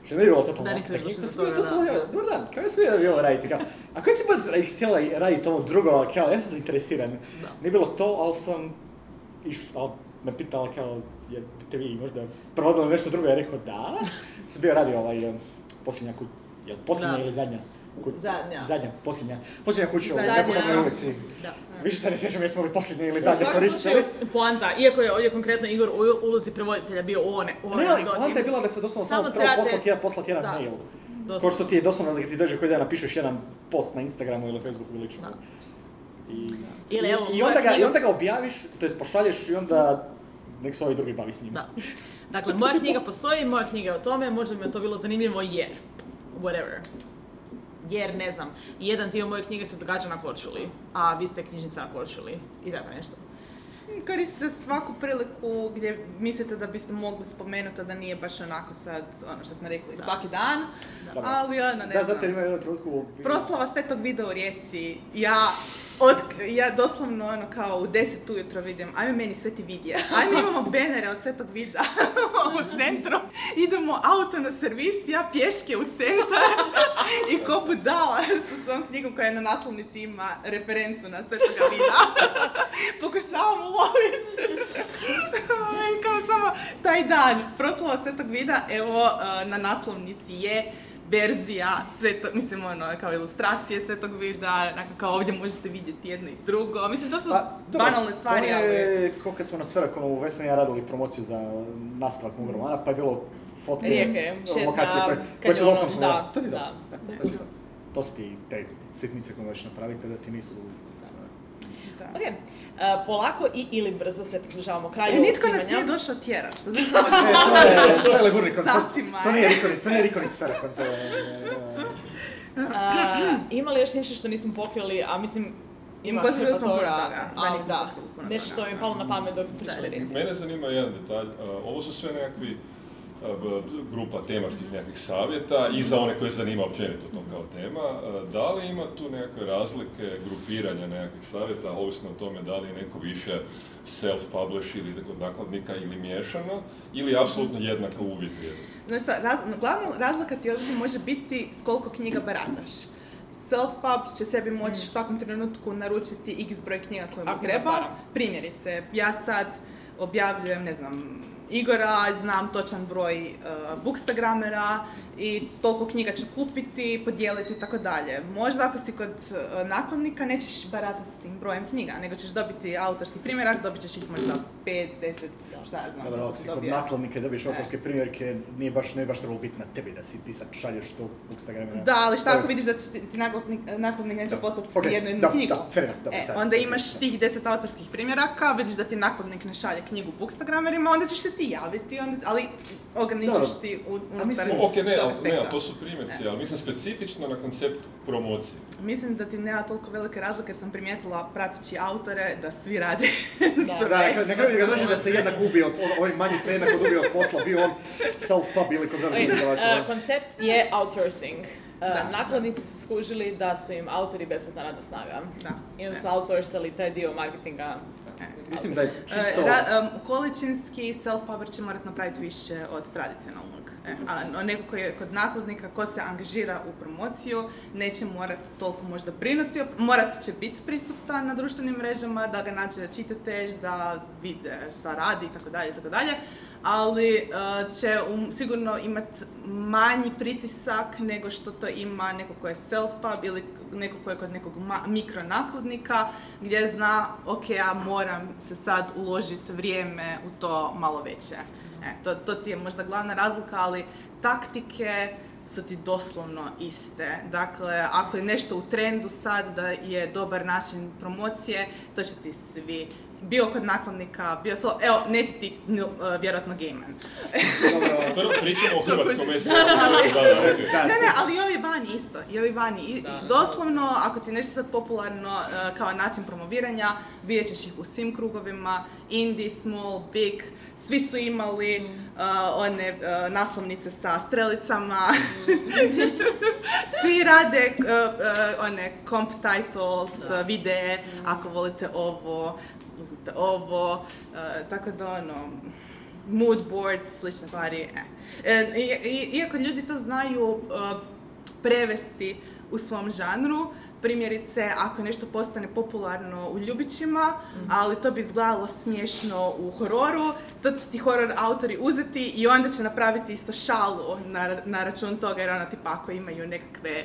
[SPEAKER 4] što mi je bilo totalno.
[SPEAKER 2] Da,
[SPEAKER 4] pa sam
[SPEAKER 2] toga,
[SPEAKER 4] doslovno,
[SPEAKER 2] da.
[SPEAKER 4] evo, dobar dan, kao ja sam da bi ovo raditi, kao, ako ja ti bud htjela raditi ovo drugo, kao, ja sam zainteresiran,
[SPEAKER 2] Da.
[SPEAKER 4] nije bilo to, ali sam išao, ali me pitala kao, je, te vi možda provodili nešto drugo, ja rekao da, sam bio radio ovaj, posljednja kuća, jel posljednja
[SPEAKER 2] Da.
[SPEAKER 4] ili zadnja? Ku-
[SPEAKER 2] Zadnja.
[SPEAKER 4] Zadnja, posljednja, posljednja kuća u. Nepotočnoj ulici.
[SPEAKER 2] Da.
[SPEAKER 4] Više se ne sjećam jesmo li posljednje ili
[SPEAKER 2] U
[SPEAKER 4] zadnje
[SPEAKER 2] svakom
[SPEAKER 4] koristili.
[SPEAKER 2] slučaju, poanta, iako je ovdje konkretno Igor u ulozi prevoditelja bio u one, one
[SPEAKER 4] Ne, ali poanta je bila da se doslovno
[SPEAKER 2] Samo
[SPEAKER 4] samo treba poslati, jedan- poslati jedan
[SPEAKER 2] Da.
[SPEAKER 4] mail.
[SPEAKER 2] doslovno.
[SPEAKER 4] Ko što ti je doslovno da ti dođe koji dan napišeš jedan post na Instagramu ili Facebooku ili lično.
[SPEAKER 2] Da.
[SPEAKER 4] I,
[SPEAKER 2] Ili evo,
[SPEAKER 4] i, onda ga, I onda ga objaviš, to jest pošalješ i onda nek se ovi drugi bavi s njim.
[SPEAKER 2] Da. Dakle, moja knjiga postoji, moja knjiga je o tome, možda bi mi to bilo zanimljivo jer, whatever. Jer, ne znam, jedan dio moje knjige se događa na Korčuli, a vi ste knjižnica na Korčuli i tako nešto.
[SPEAKER 1] Koristi se svaku priliku gdje mislite da biste mogli spomenuti, da nije baš onako sad, ono što smo rekli,
[SPEAKER 2] Da.
[SPEAKER 1] svaki dan,
[SPEAKER 4] Da.
[SPEAKER 1] ali ono, ne
[SPEAKER 4] Da,
[SPEAKER 1] znam.
[SPEAKER 4] zato ima jednu trenutku...
[SPEAKER 1] Proslava Svetog Vida u Rijeci, ja, od, ja doslovno ono kao u 10 ujutro vidim, ajme meni Sveti Vidje, ajme imamo benere od Svetog Vida u centru, idemo auto na servis, ja pješke u centar i ko budala sa svojom knjigom koja na naslovnici ima referencu na Svetoga Vida. Pokušavam uloviti. Kao samo taj dan, proslava Svetog Vida, evo uh, na naslovnici je verzija svetog, mislim ono, kao ilustracije Svetog Vida, onako kao ovdje možete vidjeti jedno i drugo. Mislim, to su
[SPEAKER 4] Pa, dobro,
[SPEAKER 1] banalne stvari,
[SPEAKER 4] to
[SPEAKER 1] ali...
[SPEAKER 4] je, kao kad smo na Sferakonu u Vesni i ja radili promociju za nastavak mog romana, pa je bilo fotke,
[SPEAKER 2] Rijeke, šetnja,
[SPEAKER 4] lokacije koje, koje su
[SPEAKER 2] kanjonom,
[SPEAKER 4] doslovno...
[SPEAKER 2] da,
[SPEAKER 4] to ti to.
[SPEAKER 2] da.
[SPEAKER 4] To, to, to su ti te sitnice koje možeš napraviti da ti nisu
[SPEAKER 1] Da.
[SPEAKER 2] Ok, e, polako i ili brzo se približavamo kraju
[SPEAKER 1] E, nitko nas nije došao tjerat, što znači
[SPEAKER 4] E, to je, to je Leburnikon, to, to
[SPEAKER 1] e.
[SPEAKER 4] nije Rikoni, to nije Rikoni Sferakon, to je...
[SPEAKER 2] Ima li još nešto što nismo pokrili, a mislim, ima hrpa toga,
[SPEAKER 1] toga, da, nismo
[SPEAKER 2] da,
[SPEAKER 1] pokrili puno
[SPEAKER 2] nešto što mi je palo na pamet dok smo pričali
[SPEAKER 1] Da,
[SPEAKER 2] recimo.
[SPEAKER 10] Mene zanima jedan detalj. Ovo su sve nekakvi grupa tematskih nekakvih savjeta i za one koje zanima općenito to kao tema. A, Da li ima tu nekakve razlike grupiranja nekakvih savjeta, ovisno o tome da li je neko više self-publish ili kod nakladnika ili miješano, ili je apsolutno jednaka uvijek vrijedno?
[SPEAKER 1] Znaš šta, raz- glavna razlika ti ovdje može biti s koliko knjiga barataš. Self-pubs će sebi moći u svakom trenutku naručiti x broj knjiga koje mu treba. Primjerice, ja sad objavljujem, ne znam, Igora, znam točan broj uh, bookstagramera i toliko knjiga ću kupiti, podijeliti i tako dalje. Možda ako si kod uh, nakladnika nećeš baratati s tim brojem knjiga, nego ćeš dobiti autorski primjerak, dobit ćeš ih možda 5, 10, šta ja znam.
[SPEAKER 4] Dobro, ako si kod nakladnika i dobiješ autorske primjerke, nije baš, ne bi baš trebalo biti na tebi da si ti sad šalješ to u Instagramera.
[SPEAKER 1] Da, ali šta ako vidiš da će ti ti nakladnik, nakladnik neće poslati
[SPEAKER 4] Ok,
[SPEAKER 1] jednu jednu
[SPEAKER 4] da,
[SPEAKER 1] knjigu?
[SPEAKER 4] da, fair enough, dobro,
[SPEAKER 1] e,
[SPEAKER 4] da,
[SPEAKER 1] onda
[SPEAKER 4] da,
[SPEAKER 1] imaš tih deset autorskih primjeraka, vidiš da ti nakladnik ne šalje knjigu bookstagramerima, onda ćeš ti javiti, onda, ali ograničiš si u, unutar
[SPEAKER 4] mislim-
[SPEAKER 10] Ok, ne,
[SPEAKER 1] tog
[SPEAKER 10] ali, ne, to su primjerci, ali mislim specifično na koncept promocije.
[SPEAKER 1] Mislim da ti nema toliko velike razlike jer sam primijetila prateći autore da svi rade
[SPEAKER 2] Da.
[SPEAKER 1] sve
[SPEAKER 4] Da, kraju
[SPEAKER 1] se
[SPEAKER 4] kad dođe da se jednak gubi od, ovaj manji se jednak gubi od posla, bio on self-pub ili kod
[SPEAKER 2] e,
[SPEAKER 4] izdavača.
[SPEAKER 2] koncept je outsourcing. E,
[SPEAKER 1] Da,
[SPEAKER 2] nakladnici su skužili da su im autori besplatna radna snaga.
[SPEAKER 1] Da.
[SPEAKER 2] I onda su outsourcali taj dio marketinga.
[SPEAKER 4] Mislim da je
[SPEAKER 1] E,
[SPEAKER 4] čisto...
[SPEAKER 1] ra- em, količinski self-publisher će morati napraviti više od tradicionalnog. E, a neko koji je kod nakladnika, ko se angažira u promociju, neće morati toliko možda brinuti, morat će biti prisutan na društvenim mrežama, da ga nađe čitatelj, da vide šta radi i tako dalje, i tako dalje. Ali e, će um, sigurno imati manji pritisak nego što to ima neko ko je self-pub ili neko ko je kod nekog ma- mikronakladnika gdje zna, ok, ja moram se sad uložiti vrijeme u to malo veće. E, to, to ti je možda glavna razlika, ali taktike su ti doslovno iste. Dakle, ako je nešto u trendu sad da je dobar način promocije, to će ti svi bio kod nakladnika, bio slo... Evo, neće ti uh, vjerojatno Gaiman.
[SPEAKER 4] Dobro,
[SPEAKER 10] Prvo pričamo o hrvatskom
[SPEAKER 1] Ne, ne, ali i ovi vani isto, i ovi vani. I,
[SPEAKER 3] Da,
[SPEAKER 1] doslovno, ako ti nešto sad popularno uh, kao način promoviranja, vidjet ćeš ih u svim krugovima, indie, small, big, svi su imali uh, one uh, naslovnice sa strelicama, svi rade uh, uh, one comp titles,
[SPEAKER 3] Da.
[SPEAKER 1] videe, ako volite ovo, uzmite ovo, uh, tako da ono, mood boards, slične stvari. E. E, iako ljudi to znaju uh, prevesti u svom žanru, primjerice ako nešto postane popularno u ljubićima, ali to bi izgledalo smiješno u hororu, to će ti horor autori uzeti i onda će napraviti isto šalu na, na račun toga jer ono tipa ako imaju nekakve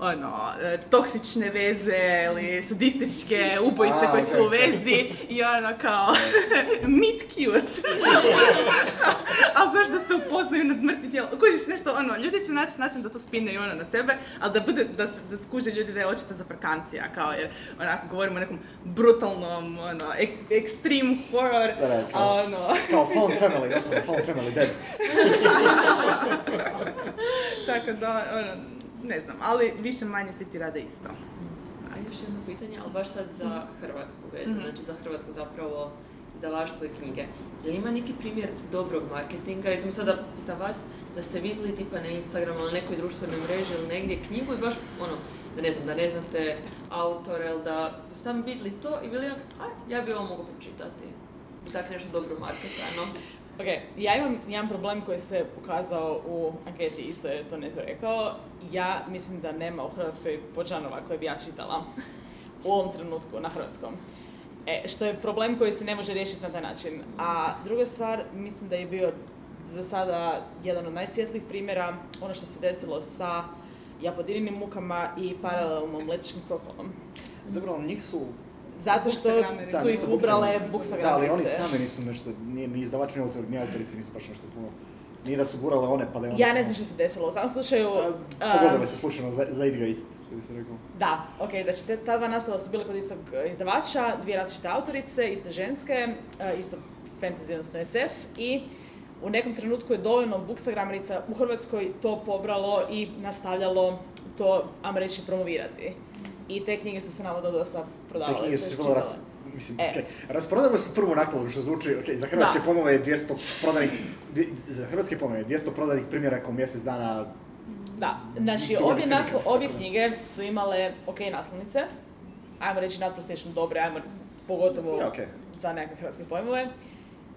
[SPEAKER 1] ono, e, toksične veze ili sadističke ubojice
[SPEAKER 4] A,
[SPEAKER 1] koje su u vezi i ono kao meet cute. ali znaš da se upoznaju nad mrtvi tijelo. Kužiš nešto, ono, ljudi će naći način da to spinaju ono na sebe, ali da bude, da, se, da skuže ljudi da je očito zaprkancija, kao jer onako govorimo o nekom brutalnom, ono, ek, extreme horror,
[SPEAKER 4] Da, da, kao-
[SPEAKER 1] a ono,
[SPEAKER 4] Kao Phone Family, doslovno Phone Family, dead.
[SPEAKER 1] tako da, ono, ne znam, ali više manje svi ti rade isto.
[SPEAKER 3] A još jedno pitanje, ali baš sad za hrvatsku vezu,
[SPEAKER 1] Mhm.
[SPEAKER 3] znači za hrvatsko zapravo izdavaštvo i knjige. Je li ima neki primjer dobrog marketinga? Recimo sada pitam vas da ste vidjeli tipa na Instagramu ili nekoj društvenoj mreži ili negdje knjigu i baš ono, da ne znam, da ne znate autora ili da, da ste tam vidjeli to i bili onak, aj, ja bi ovo mogao pročitati. I tak nešto dobro marketarno.
[SPEAKER 2] Ok, ja imam jedan problem koji se pokazao u anketi isto je to netko rekao. Ja mislim da nema u Hrvatskoj počanova koje bi ja čitala u ovom trenutku na hrvatskom. E, što je problem koji se ne može riješiti na taj način. A druga stvar, mislim da je bio za sada jedan od najsvjetlijih primjera ono što se desilo sa Japodininim mukama i paralelnom letičkim sokolom.
[SPEAKER 4] Dobro, njih su...
[SPEAKER 2] Zato što.
[SPEAKER 4] Da,
[SPEAKER 2] su ih ubrale buksagramice.
[SPEAKER 4] Da, ali oni sami nisu nešto, ni, ni izdavači, ni autori, ni autorici nisu baš nešto puno Nije da su gurale one pa da je
[SPEAKER 2] Ja ne znam što se desilo, u svakom slučaju... a,
[SPEAKER 4] Pogodile se slučajno za, za Idga ist, što bi se rekao.
[SPEAKER 2] Da, ok, znači te, ta dva naslova su bile kod istog izdavača, dvije različite autorice, iste ženske, e, isto fantasy, odnosno SF i u nekom trenutku je dovoljno bookstagramerica u Hrvatskoj to pobralo i nastavljalo to, ajmo reći, promovirati. I te knjige su se navodno dosta prodavale. ste
[SPEAKER 4] su vrlo ras... Mislim,
[SPEAKER 2] E.
[SPEAKER 4] okej, rasprodale su prvu nakladu, što zvuči, ok, za hrvatske
[SPEAKER 2] Da.
[SPEAKER 4] pojmove je 200 prodanih, za hrvatske pojmove je 200 prodanih primjeraka u mjesec dana,
[SPEAKER 2] Da, znači obje, naslo, obje knjige su imale ok naslovnice, ajmo reći nadprosječno dobre, ajmo pogotovo
[SPEAKER 4] Ja, okej.
[SPEAKER 2] za nekakve hrvatske pojmove.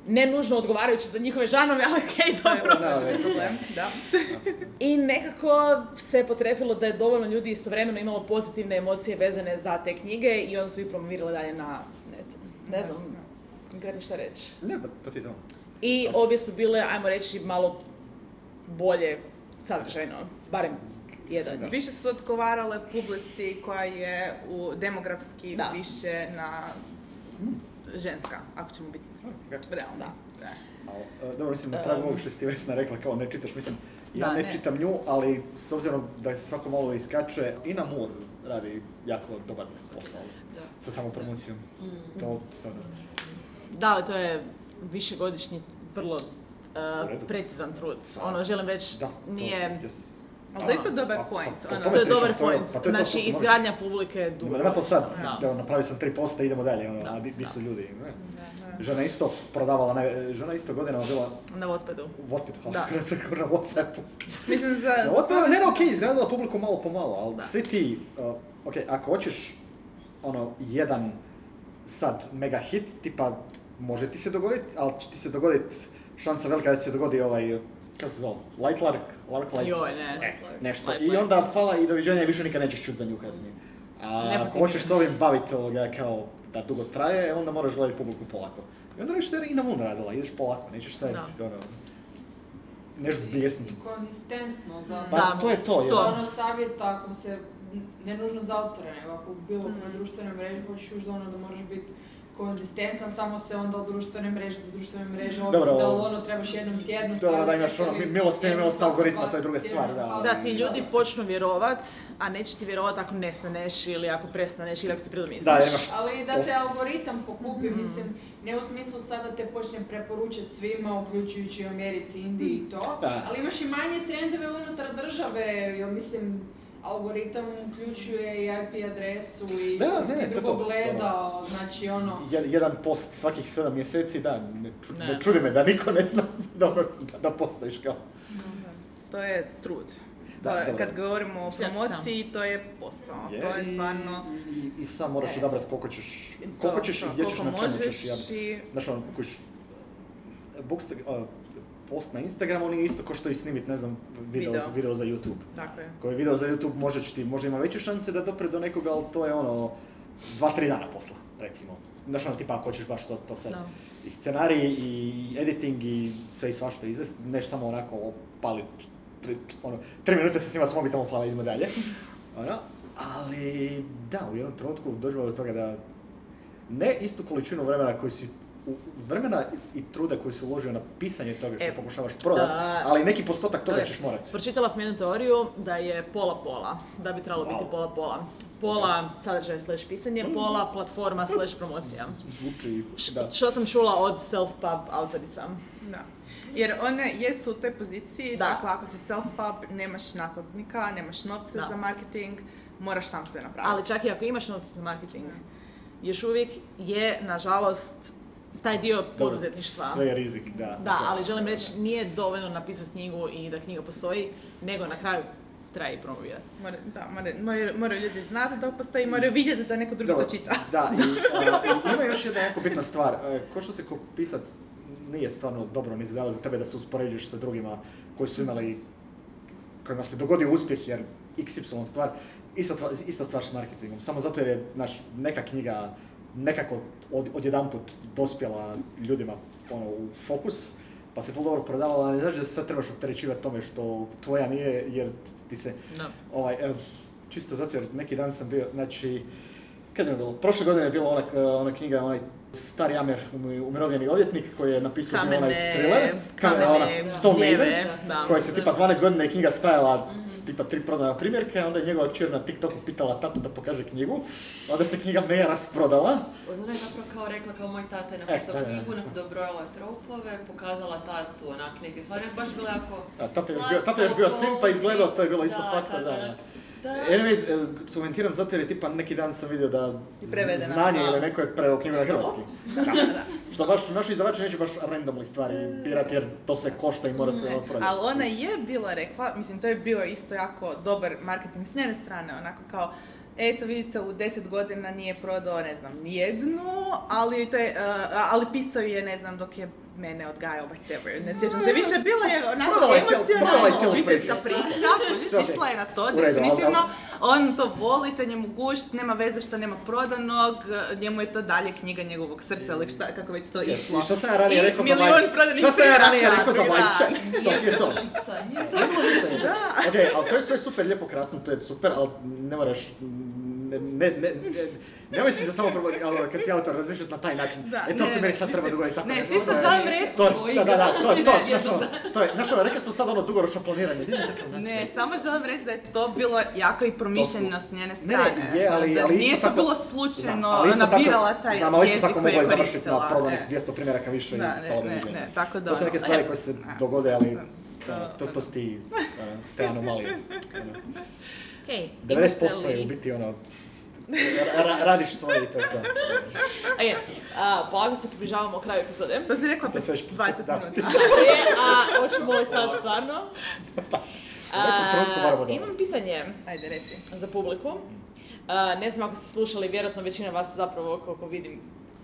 [SPEAKER 2] Ne nužno odgovarajuće za njihove žanove, ali ok, dobro.
[SPEAKER 4] Da, da, da.
[SPEAKER 1] problem, da.
[SPEAKER 2] I nekako se potrefilo da je dovoljno ljudi istovremeno imalo pozitivne emocije vezane za te knjige i onda su ih promovirale dalje na netu. Ne znam, konkretno šta reći.
[SPEAKER 4] ne, pa to ti je to.
[SPEAKER 2] I obje su bile, ajmo reći, malo bolje sadržajno, barem jedan. njih.
[SPEAKER 1] Više su odgovarale publici koja je u demografski
[SPEAKER 2] Da.
[SPEAKER 1] više na ženska, ako ćemo biti
[SPEAKER 4] Ok.
[SPEAKER 1] realni.
[SPEAKER 2] Da.
[SPEAKER 1] Da.
[SPEAKER 4] Ali, e, dobro, mislim, na tragu ovog što si ti Vesna rekla, kao ne čitaš, mislim, ja
[SPEAKER 2] Da,
[SPEAKER 4] ne,
[SPEAKER 2] ne.
[SPEAKER 4] čitam nju, ali s obzirom da se svako malo iskače, Ina Moore radi jako dobar posao
[SPEAKER 3] Da.
[SPEAKER 4] sa samom promocijom.
[SPEAKER 2] Mm.
[SPEAKER 4] To sad,
[SPEAKER 2] Da, ali to je višegodišnji, vrlo uh,
[SPEAKER 4] redu.
[SPEAKER 2] precizan trud. Ono, želim reći,
[SPEAKER 4] da, to-
[SPEAKER 2] nije...
[SPEAKER 4] yes.
[SPEAKER 1] Ali to je isto dobar point,
[SPEAKER 4] to-
[SPEAKER 1] ono.
[SPEAKER 4] tome
[SPEAKER 2] To je dobar point.
[SPEAKER 4] pa to je to što
[SPEAKER 2] Znači, izgradnja publike je dugo.
[SPEAKER 4] Nema to sad,
[SPEAKER 2] Da.
[SPEAKER 4] da. napravio sam 3%, idemo dalje, ono,
[SPEAKER 2] Da,
[SPEAKER 4] a di, di
[SPEAKER 2] da.
[SPEAKER 4] su ljudi? Ne.
[SPEAKER 1] Da.
[SPEAKER 4] Žena isto prodavala, ne, žena isto godinama bila
[SPEAKER 2] Na Wattpadu.
[SPEAKER 4] Wattpadu, ali
[SPEAKER 2] Da.
[SPEAKER 4] skoro se na Whatsappu.
[SPEAKER 1] Mislim, za,
[SPEAKER 4] Na
[SPEAKER 1] svoje-
[SPEAKER 4] ne, ne, okej, izgledala publiku malo po malo, ali
[SPEAKER 2] Da.
[SPEAKER 4] svi ti, uh, ok, ako hoćeš ono, jedan sad mega hit, tipa, može ti se dogoditi, ali će ti se dogoditi šansa velika da ti se dogodi ovaj, kako se zove, Light Lark, Lark Light,
[SPEAKER 2] Joj, ne.
[SPEAKER 4] e, nešto.
[SPEAKER 2] Light
[SPEAKER 4] I onda fala i doviđenja više nikad nećeš čuti za nju kasnije. A ako hoćeš s ovim baviti ovoga kao da dugo traje, onda moraš gledati publiku polako. I onda nešto je i na Moon radila, ideš polako, nećeš sad,
[SPEAKER 2] Da.
[SPEAKER 4] ono, nešto bljesniti.
[SPEAKER 5] I konzistentno za
[SPEAKER 4] Pa
[SPEAKER 2] Da,
[SPEAKER 4] to je to,
[SPEAKER 2] to.
[SPEAKER 5] ono savjet ako se, ne nužno za autora, nego ako bilo kojoj društvenoj mreži hoćeš još da ono da moraš biti konzistentan, samo se onda od društvene mreže do društvene mreže ovisi da li ono trebaš jednom tjedno
[SPEAKER 4] Dobro, da imaš ono, milost, ne milost
[SPEAKER 5] svako
[SPEAKER 4] algoritma, to je druga stvar, da.
[SPEAKER 5] pa-
[SPEAKER 2] Da, ti ljudi počnu vjerovat, a neće ti vjerovat ako nestaneš ili ako prestaneš ili ako se predomisliš.
[SPEAKER 4] Da, imaš
[SPEAKER 5] Ali da te algoritam pokupi,
[SPEAKER 2] Mhm.
[SPEAKER 5] mislim, ne u smislu sada te počne preporučati svima, uključujući Americi, Indiji i to,
[SPEAKER 4] Da.
[SPEAKER 5] ali imaš i manje trendove unutar države, mislim, algoritam uključuje i IP adresu i
[SPEAKER 4] Da,
[SPEAKER 5] što
[SPEAKER 4] ne,
[SPEAKER 5] ti
[SPEAKER 4] ne, je
[SPEAKER 5] drugo
[SPEAKER 4] to, to je
[SPEAKER 5] gledao, znači ono,
[SPEAKER 4] jed- jedan post svakih sedam mjeseci, da, ne, ču-
[SPEAKER 2] Ne.
[SPEAKER 4] ne čudi me da niko ne zna dobro da, da postojiš kao.
[SPEAKER 1] To je trud.
[SPEAKER 4] Da,
[SPEAKER 1] To je- kad govorimo o
[SPEAKER 2] Ja,
[SPEAKER 1] promociji, to je posao. To je stvarno...
[SPEAKER 4] I, i, i sam moraš
[SPEAKER 1] E.
[SPEAKER 4] odabrati koliko ćeš, koliko ćeš i
[SPEAKER 1] to,
[SPEAKER 4] gdje ćeš na čemu ćeš.
[SPEAKER 1] i...
[SPEAKER 4] znaš ono, post na Instagramu nije isto kao što i snimit, ne znam, video,
[SPEAKER 1] Video.
[SPEAKER 4] Za, video za YouTube.
[SPEAKER 1] Tako je.
[SPEAKER 4] Koji video za YouTube može ti, možda ima veće šanse da dopre do nekoga, ali to je ono, dva, tri dana posla, recimo. Znaš ono, tipa ako hoćeš baš to, to sad.
[SPEAKER 2] Da.
[SPEAKER 4] I scenarij, i editing, i sve i svašta izvesti, neš samo onako opalit, tri, ono, tri minute se snima s mobitelom, hvala, idemo dalje. Ono, ali da, u jednom trenutku dođemo do toga da ne istu količinu vremena koju si vremena i truda koji si uložio na pisanje toga što
[SPEAKER 2] E,
[SPEAKER 4] pokušavaš prodat,
[SPEAKER 2] da.
[SPEAKER 4] ali neki postotak toga ćeš morati.
[SPEAKER 2] Pročitala sam jednu teoriju da je pola-pola, da bi trebalo
[SPEAKER 4] Wow.
[SPEAKER 2] biti pola-pola. Pola sadržaj slash pisanje, pola platforma slash promocija.
[SPEAKER 4] Zvuči,
[SPEAKER 2] Š-
[SPEAKER 4] da.
[SPEAKER 2] Što sam čula od self-pub autorica.
[SPEAKER 1] Da. Jer one jesu u toj poziciji,
[SPEAKER 2] Da.
[SPEAKER 1] dakle ako si self-pub, nemaš nakladnika, nemaš novce
[SPEAKER 2] Da.
[SPEAKER 1] za marketing, moraš sam sve napraviti.
[SPEAKER 2] Ali čak i ako imaš novce za marketing, još uvijek je, nažalost, taj dio poduzetništva.
[SPEAKER 4] Sve je rizik, da.
[SPEAKER 2] Da, ali želim reći, nije dovoljno napisati knjigu i da knjiga postoji, nego na kraju treba i promovirati.
[SPEAKER 1] Mora, da, mora- moraju, ljudi znati da postoji, moraju vidjeti da neko drugi to čita.
[SPEAKER 4] Da, i, ima još jedna jako bitna stvar. E, ko što se ko pisac nije stvarno dobro ni za tebe da se uspoređuješ sa drugima koji su imali, kojima se dogodio uspjeh jer XY stvar, ista, ista stvar s marketingom. Samo zato jer je naš, neka knjiga nekako od, odjedanput dospjela ljudima ono, u fokus, pa se to dobro prodavala, ali ne znači da se sad trebaš opterećivati tome što tvoja nije, jer ti se
[SPEAKER 2] Da.
[SPEAKER 4] Ovaj, čisto zato jer neki dan sam bio, znači, kad je bilo? Prošle godine je bila ona, ona knjiga, onaj stari Amer, umi- umirovljeni odvjetnik koji je napisao bio onaj
[SPEAKER 2] Kamene-
[SPEAKER 4] thriller,
[SPEAKER 2] kamene
[SPEAKER 4] ona Stone Maidens,
[SPEAKER 2] da.
[SPEAKER 4] koja se tipa 12 godina je knjiga stajala s tipa tri prodana primjerke, onda je njegova kćer na TikToku pitala tatu da pokaže knjigu, onda se knjiga mega rasprodala.
[SPEAKER 3] Ona je zapravo kao rekla kao moj tata je
[SPEAKER 4] E,
[SPEAKER 3] napisao
[SPEAKER 4] da, da,
[SPEAKER 3] knjigu,
[SPEAKER 4] da.
[SPEAKER 3] dobrojala tropove, pokazala tatu onak neke stvari, baš bila jako...
[SPEAKER 4] A tata je još bio, tata je još bio sim pa izgledao, to je bilo isto
[SPEAKER 3] Da,
[SPEAKER 4] fakta,
[SPEAKER 3] da,
[SPEAKER 4] da.
[SPEAKER 3] Da.
[SPEAKER 4] Anyways, e, komentiram zato jer je tipa neki dan sam vidio da
[SPEAKER 1] prevedena.
[SPEAKER 4] znanje
[SPEAKER 1] Da.
[SPEAKER 4] ili neko je preveo knjigu na hrvatski. Što baš, naši izdavači neće baš randomly stvari birati jer to sve košta i mora se ono prodati.
[SPEAKER 1] Ali ona je bila rekla, mislim to je bio isto jako dobar marketing s njene strane, onako kao Eto, vidite, u deset godina nije prodao, ne znam, nijednu, ali, to je, uh, ali pisao je, ne znam, dok je mene odgajao, whatever, ne sjećam se više, bila je onako emocionalna
[SPEAKER 4] cijelu
[SPEAKER 1] obiteljska
[SPEAKER 4] priču.
[SPEAKER 1] priča, išla je na to,
[SPEAKER 4] ali-
[SPEAKER 1] definitivno,
[SPEAKER 4] ali-
[SPEAKER 1] on to voli, to je njemu gušt, nema veze što nema prodanog, njemu je to dalje knjiga njegovog srca, ili šta, kako već to išlo.
[SPEAKER 4] I što sam ja ranije
[SPEAKER 1] I
[SPEAKER 4] rekao za
[SPEAKER 1] prodanih
[SPEAKER 4] Što sam ja ranije rekao za. To ti je to. Žicanje. Ok, ali to je sve super, lijepo, krasno, to je super, ali ne moraš, ne, ne, ne, ne, nemoj si za samo problem, ali kad si autor razmišljati na taj način.
[SPEAKER 1] Da,
[SPEAKER 4] e to
[SPEAKER 1] ne,
[SPEAKER 4] se meni sad treba
[SPEAKER 1] mislim,
[SPEAKER 4] dugo i tako.
[SPEAKER 1] ne, čisto
[SPEAKER 4] To je-
[SPEAKER 1] želim reći-
[SPEAKER 4] To je, da, da, da, to je to, ono, to je, znaš ono, rekli smo sad ono dugoročno planiranje, nije.
[SPEAKER 1] Ne, samo želim reći da je to bilo jako i promišljeno s njene
[SPEAKER 4] Ne,
[SPEAKER 1] strane.
[SPEAKER 4] ne, je, ali, ali isto
[SPEAKER 1] nije
[SPEAKER 4] tako,
[SPEAKER 1] to bilo slučajno,
[SPEAKER 4] Znam, ali isto
[SPEAKER 1] ona
[SPEAKER 4] tako-
[SPEAKER 1] birala taj
[SPEAKER 4] znam, ali isto
[SPEAKER 1] jezik
[SPEAKER 4] tako
[SPEAKER 1] koji
[SPEAKER 4] mogla
[SPEAKER 1] je
[SPEAKER 4] je završiti na
[SPEAKER 1] koristila.
[SPEAKER 4] prodanih
[SPEAKER 1] e.
[SPEAKER 4] 200 primjeraka više i hvala
[SPEAKER 1] ne, tako da
[SPEAKER 4] To su neke
[SPEAKER 1] ono,
[SPEAKER 4] stvari
[SPEAKER 1] e,
[SPEAKER 4] koje se dogode, ali ono, to, to su ti, ono, te anomalije.
[SPEAKER 2] Okej,
[SPEAKER 4] 90% je u biti ono, ra- ra- radiš svoje i to je to.
[SPEAKER 2] Okej, a, polako se približavamo kraju epizode.
[SPEAKER 1] To si rekla
[SPEAKER 4] već-
[SPEAKER 1] 20
[SPEAKER 4] da.
[SPEAKER 1] minuta.
[SPEAKER 2] A hoćemo li sad stvarno?
[SPEAKER 4] Moramo dobro.
[SPEAKER 2] imam pitanje
[SPEAKER 1] Ajde, reci.
[SPEAKER 2] za publiku. A, ne znam ako ste slušali, vjerojatno većina vas zapravo, koliko vidim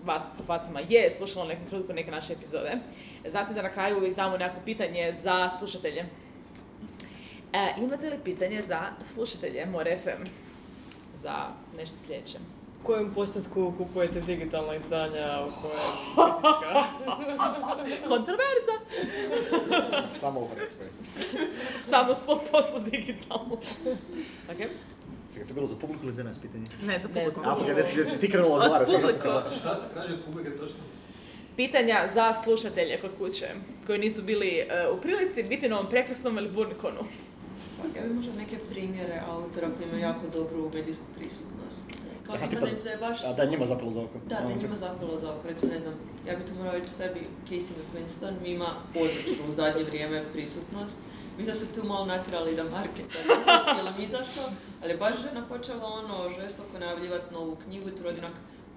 [SPEAKER 2] vas po facama, je slušala u nekom trenutku neke naše epizode. Znate da na kraju uvijek damo neko pitanje za slušatelje. E, imate li pitanje za slušatelje More FM? Za nešto sljedeće.
[SPEAKER 9] U kojem postotku kupujete digitalna izdanja u kojem?
[SPEAKER 2] Kontroverza!
[SPEAKER 4] Samo u Hrvatskoj.
[SPEAKER 2] Samo 100% digitalno. Ok?
[SPEAKER 4] Čekaj, to je bilo za publiku ili za nas pitanje?
[SPEAKER 1] Ne, za
[SPEAKER 2] Ne,
[SPEAKER 1] publiku.
[SPEAKER 2] za
[SPEAKER 4] A, jer si ti krenula
[SPEAKER 1] Od
[SPEAKER 4] odgovarati. pa zato
[SPEAKER 1] publiku.
[SPEAKER 4] to-
[SPEAKER 6] Šta se traži od publike točno?
[SPEAKER 2] Pitanja za slušatelje kod kuće, koji nisu bili e, u prilici biti na ovom prekrasnom Melbournekonu.
[SPEAKER 3] Ja bih možda neke primjere autora koji imaju jako dobru medijsku prisutnost. Kao
[SPEAKER 4] Aha,
[SPEAKER 3] tipa da im se baš...
[SPEAKER 4] A da je njima zapalo za oko.
[SPEAKER 3] Da, da je njima zapalo za oko. Recimo, ne znam, ja bi to morala reći sebi, Casey McQuinston mi ima odličnu u zadnje vrijeme prisutnost. Mislim da su tu malo natjerali da marketa, nije sad film izašao, ali baš žena počela ono žestoko najavljivati novu knjigu i radi onak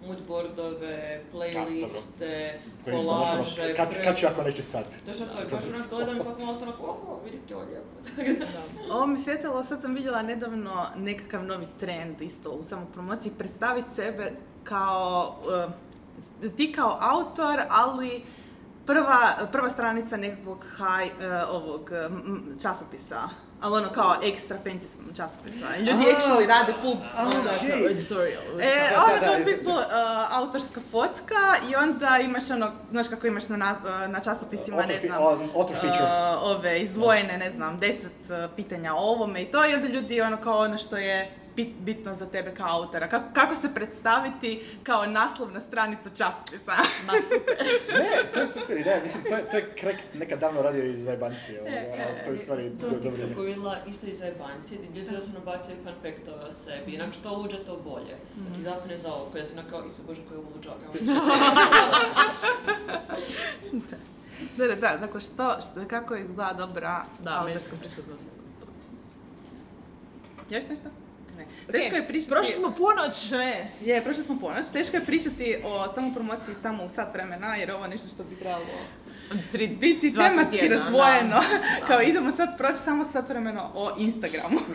[SPEAKER 3] moodboardove, playliste,
[SPEAKER 4] ono,
[SPEAKER 3] kolaže,
[SPEAKER 4] kad,
[SPEAKER 3] pre-
[SPEAKER 4] kad ću ako neću sad?
[SPEAKER 3] Točno to, baš onak gledam i svako malo sam onako, oho, vidite ovo lijepo.
[SPEAKER 1] Ovo mi sjetilo, sad sam vidjela nedavno nekakav novi trend isto u samopromociji, predstaviti sebe kao, eh, ti kao autor, ali prva, prva stranica nekakvog high, eh, ovog m- časopisa. Ali ono kao ekstra fancy časopisa. I ljudi
[SPEAKER 4] A,
[SPEAKER 1] actually rade full ono,
[SPEAKER 4] okej.
[SPEAKER 2] Editorial.
[SPEAKER 1] E,
[SPEAKER 4] Da,
[SPEAKER 1] ono kao u smislu uh, autorska fotka i onda imaš ono, znaš kako imaš na, na časopisima, ne znam,
[SPEAKER 4] on- author feature.
[SPEAKER 1] uh, ove izdvojene, ne znam, deset uh, pitanja o ovome i to i onda ljudi ono kao ono što je bit- bitno za tebe kao autora. Kako, kako se predstaviti kao naslovna stranica časopisa?
[SPEAKER 2] Ma super.
[SPEAKER 4] Ne, to je super ideja, mislim, to je, to je Krek nekad davno radio iz zajebancije, ono, ali to je u stvari
[SPEAKER 3] To
[SPEAKER 4] do-
[SPEAKER 3] je
[SPEAKER 4] dobro ime.
[SPEAKER 3] TikToku vidjela isto iz zajebancije, gdje ljudi da su nabacili fun faktove o sebi, inak što luđe to bolje. Da ti zapne za oko, ja si na kao, isa bože koji je ajmo
[SPEAKER 1] da, da, da, dakle što, što, kako izgleda dobra
[SPEAKER 2] Da,
[SPEAKER 1] autorska
[SPEAKER 2] prisutnost.
[SPEAKER 1] Još nešto? Ne. Teško je pričati...
[SPEAKER 2] Prošli smo ponoć, ne?
[SPEAKER 1] Je, prošli smo ponoć. Teško je pričati o samopromociji samo u sat vremena, jer ovo je nešto što bi trebalo
[SPEAKER 2] Tri,
[SPEAKER 1] biti
[SPEAKER 2] dva,
[SPEAKER 1] tematski
[SPEAKER 2] tjedna,
[SPEAKER 1] razdvojeno.
[SPEAKER 2] da.
[SPEAKER 1] Kao idemo sad proći samo sat vremena o Instagramu.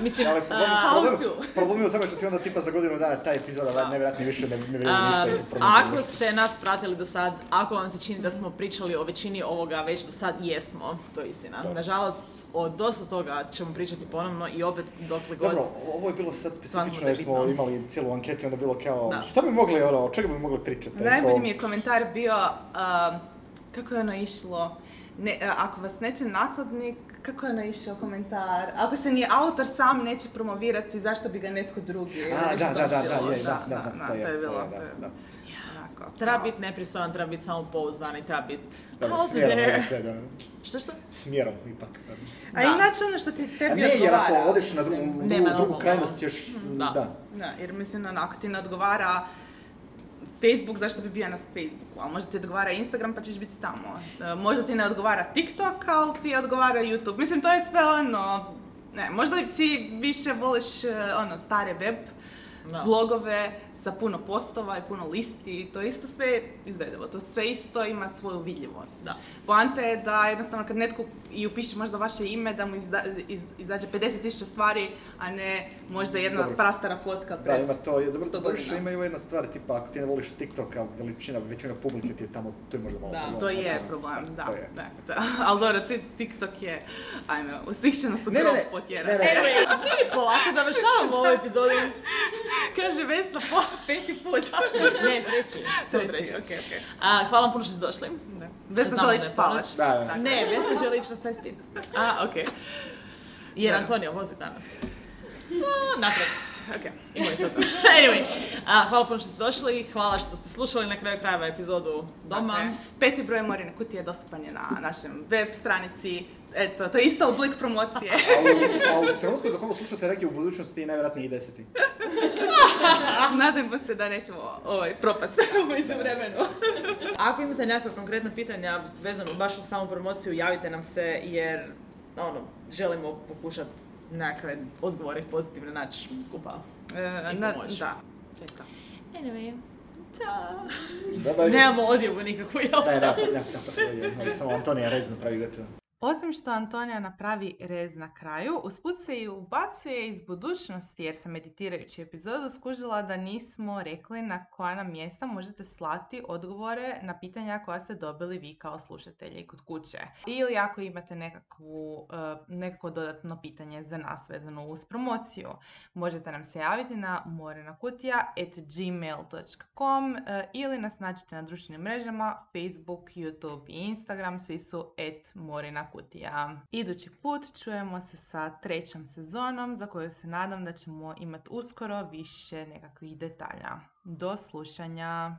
[SPEAKER 2] Mislim,
[SPEAKER 4] Ali
[SPEAKER 2] a,
[SPEAKER 4] problem,
[SPEAKER 1] how
[SPEAKER 4] problem,
[SPEAKER 1] to?
[SPEAKER 4] problem je u tome što ti onda tipa za godinu dana ta epizoda da. nevjerojatno više ne, ne vrijedi ništa. promijeni
[SPEAKER 2] ako ste nas pratili do sad, ako vam se čini da smo pričali o većini ovoga već do sad, jesmo, to je istina.
[SPEAKER 4] Da.
[SPEAKER 2] Nažalost, o dosta toga ćemo pričati ponovno i opet dokle god.
[SPEAKER 4] Dobro, ovo je bilo sad specifično
[SPEAKER 2] da je
[SPEAKER 4] jer smo
[SPEAKER 2] bitno.
[SPEAKER 4] imali cijelu anketu i onda bilo kao,
[SPEAKER 2] Da.
[SPEAKER 4] šta bi mogli, ono, o čega bi mogli pričati?
[SPEAKER 1] Najbolji mi je komentar bio, um, kako je ono išlo, ne, e, ako vas neće nakladnik, kako je ono išao komentar, ako se ni autor sam neće promovirati, zašto bi ga netko drugi?
[SPEAKER 4] A, da, da, da, da, je, da, da, da, to je,
[SPEAKER 1] to je
[SPEAKER 4] to
[SPEAKER 1] bilo,
[SPEAKER 4] je, da,
[SPEAKER 1] to je
[SPEAKER 4] da.
[SPEAKER 1] onako,
[SPEAKER 2] Treba biti nepristojan, treba biti samopouzdan i treba biti... Out
[SPEAKER 4] smjerom,
[SPEAKER 2] there. Što što?
[SPEAKER 4] Smjerom, ipak. da.
[SPEAKER 1] A inače ono što ti tebi
[SPEAKER 4] ne, jer
[SPEAKER 1] odgovara.
[SPEAKER 4] ako odeš na drugu, krajnost još,
[SPEAKER 2] Da.
[SPEAKER 4] da.
[SPEAKER 1] Da, jer mislim onako ti ne odgovara Facebook, zašto bi bio na Facebooku, ali možda ti odgovara Instagram pa ćeš biti tamo. E, Možda ti ne odgovara TikTok, ali ti odgovara YouTube. Mislim, to je sve ono, ne, možda si više voliš e, ono, stare web
[SPEAKER 2] Da.
[SPEAKER 1] blogove sa puno postova i puno listi, to je isto sve izvedivo, to sve isto ima svoju vidljivost.
[SPEAKER 2] Da.
[SPEAKER 1] Poanta je da jednostavno kad netko i upiše možda vaše ime, da mu izda, iz- izađe 50.000 stvari, a ne možda jedna
[SPEAKER 4] Dobro.
[SPEAKER 1] prastara fotka
[SPEAKER 4] Da,
[SPEAKER 1] pred
[SPEAKER 4] ima to, je dobro,
[SPEAKER 1] 100
[SPEAKER 4] dobro što ima ima jedna stvar, tipa ako ti ne voliš TikToka, veličina, većina publike ti je tamo, to je možda malo
[SPEAKER 2] Da,
[SPEAKER 4] problem.
[SPEAKER 1] To je
[SPEAKER 4] Znači,
[SPEAKER 1] problem, da,
[SPEAKER 4] to je.
[SPEAKER 1] da, da. Ali dobro, ti- TikTok je, ajme, usihćeno su
[SPEAKER 4] Ne, ne,
[SPEAKER 1] grob
[SPEAKER 4] ne,
[SPEAKER 1] potjerani.
[SPEAKER 4] ne, ne.
[SPEAKER 2] Anyway, mi polako završavamo ovu epizodu.
[SPEAKER 1] Kaže Vesna po peti put.
[SPEAKER 2] Ne, treći.
[SPEAKER 1] Treći, okej, okej.
[SPEAKER 2] A, hvala vam puno što ste došli.
[SPEAKER 1] Da. Vesna želi ići. Tako.
[SPEAKER 2] Ne, Vesna želi ići nastaviti pit.
[SPEAKER 1] A, okej.
[SPEAKER 2] Jer
[SPEAKER 1] Da.
[SPEAKER 2] Antonija vozi danas. Natrag.
[SPEAKER 1] Okej.
[SPEAKER 2] Imali to to. Anyway, a, hvala puno što ste došli, hvala što ste slušali na kraju krajeva epizodu doma.
[SPEAKER 1] Dakle, Peti broj Morine kutije dostupan je na našem web stranici. Eto, to je isto oblik promocije.
[SPEAKER 4] A u, a u trenutku dok ovo slušate neki u budućnosti najvjerojatnije i deseti.
[SPEAKER 1] Nadajmo se da nećemo ovaj, propast u međuvremenu.
[SPEAKER 2] Ako imate nekakva konkretna pitanja vezano baš uz samu promociju, javite nam se jer ono, želimo pokušati nekakve odgovore pozitivne naći skupa.
[SPEAKER 1] E,
[SPEAKER 2] I
[SPEAKER 1] na-
[SPEAKER 2] pomoć.
[SPEAKER 1] da, eto.
[SPEAKER 2] Anyway, ciao.
[SPEAKER 4] Da, da,
[SPEAKER 2] Nemamo odjevu nikakvu, jel?
[SPEAKER 4] Ne, ne, ne, ne, ne, ne, samo Antonija Rez napravi gotovo.
[SPEAKER 1] Osim što Antonija napravi rez na kraju, usput se i ubacuje iz budućnosti jer sam meditirajući epizodu skužila da nismo rekli na koja nam mjesta možete slati odgovore na pitanja koja ste dobili vi kao slušatelji kod kuće. Ili ako imate nekakvu, eh, nekako dodatno pitanje za nas vezano uz promociju, možete nam se javiti na morenakutija.gmail.com eh, ili nas nađite na društvenim mrežama Facebook, YouTube i Instagram, svi su et Kutija. Idući put čujemo se sa trećom sezonom za koju se nadam da ćemo imati uskoro više nekakvih detalja. Do slušanja!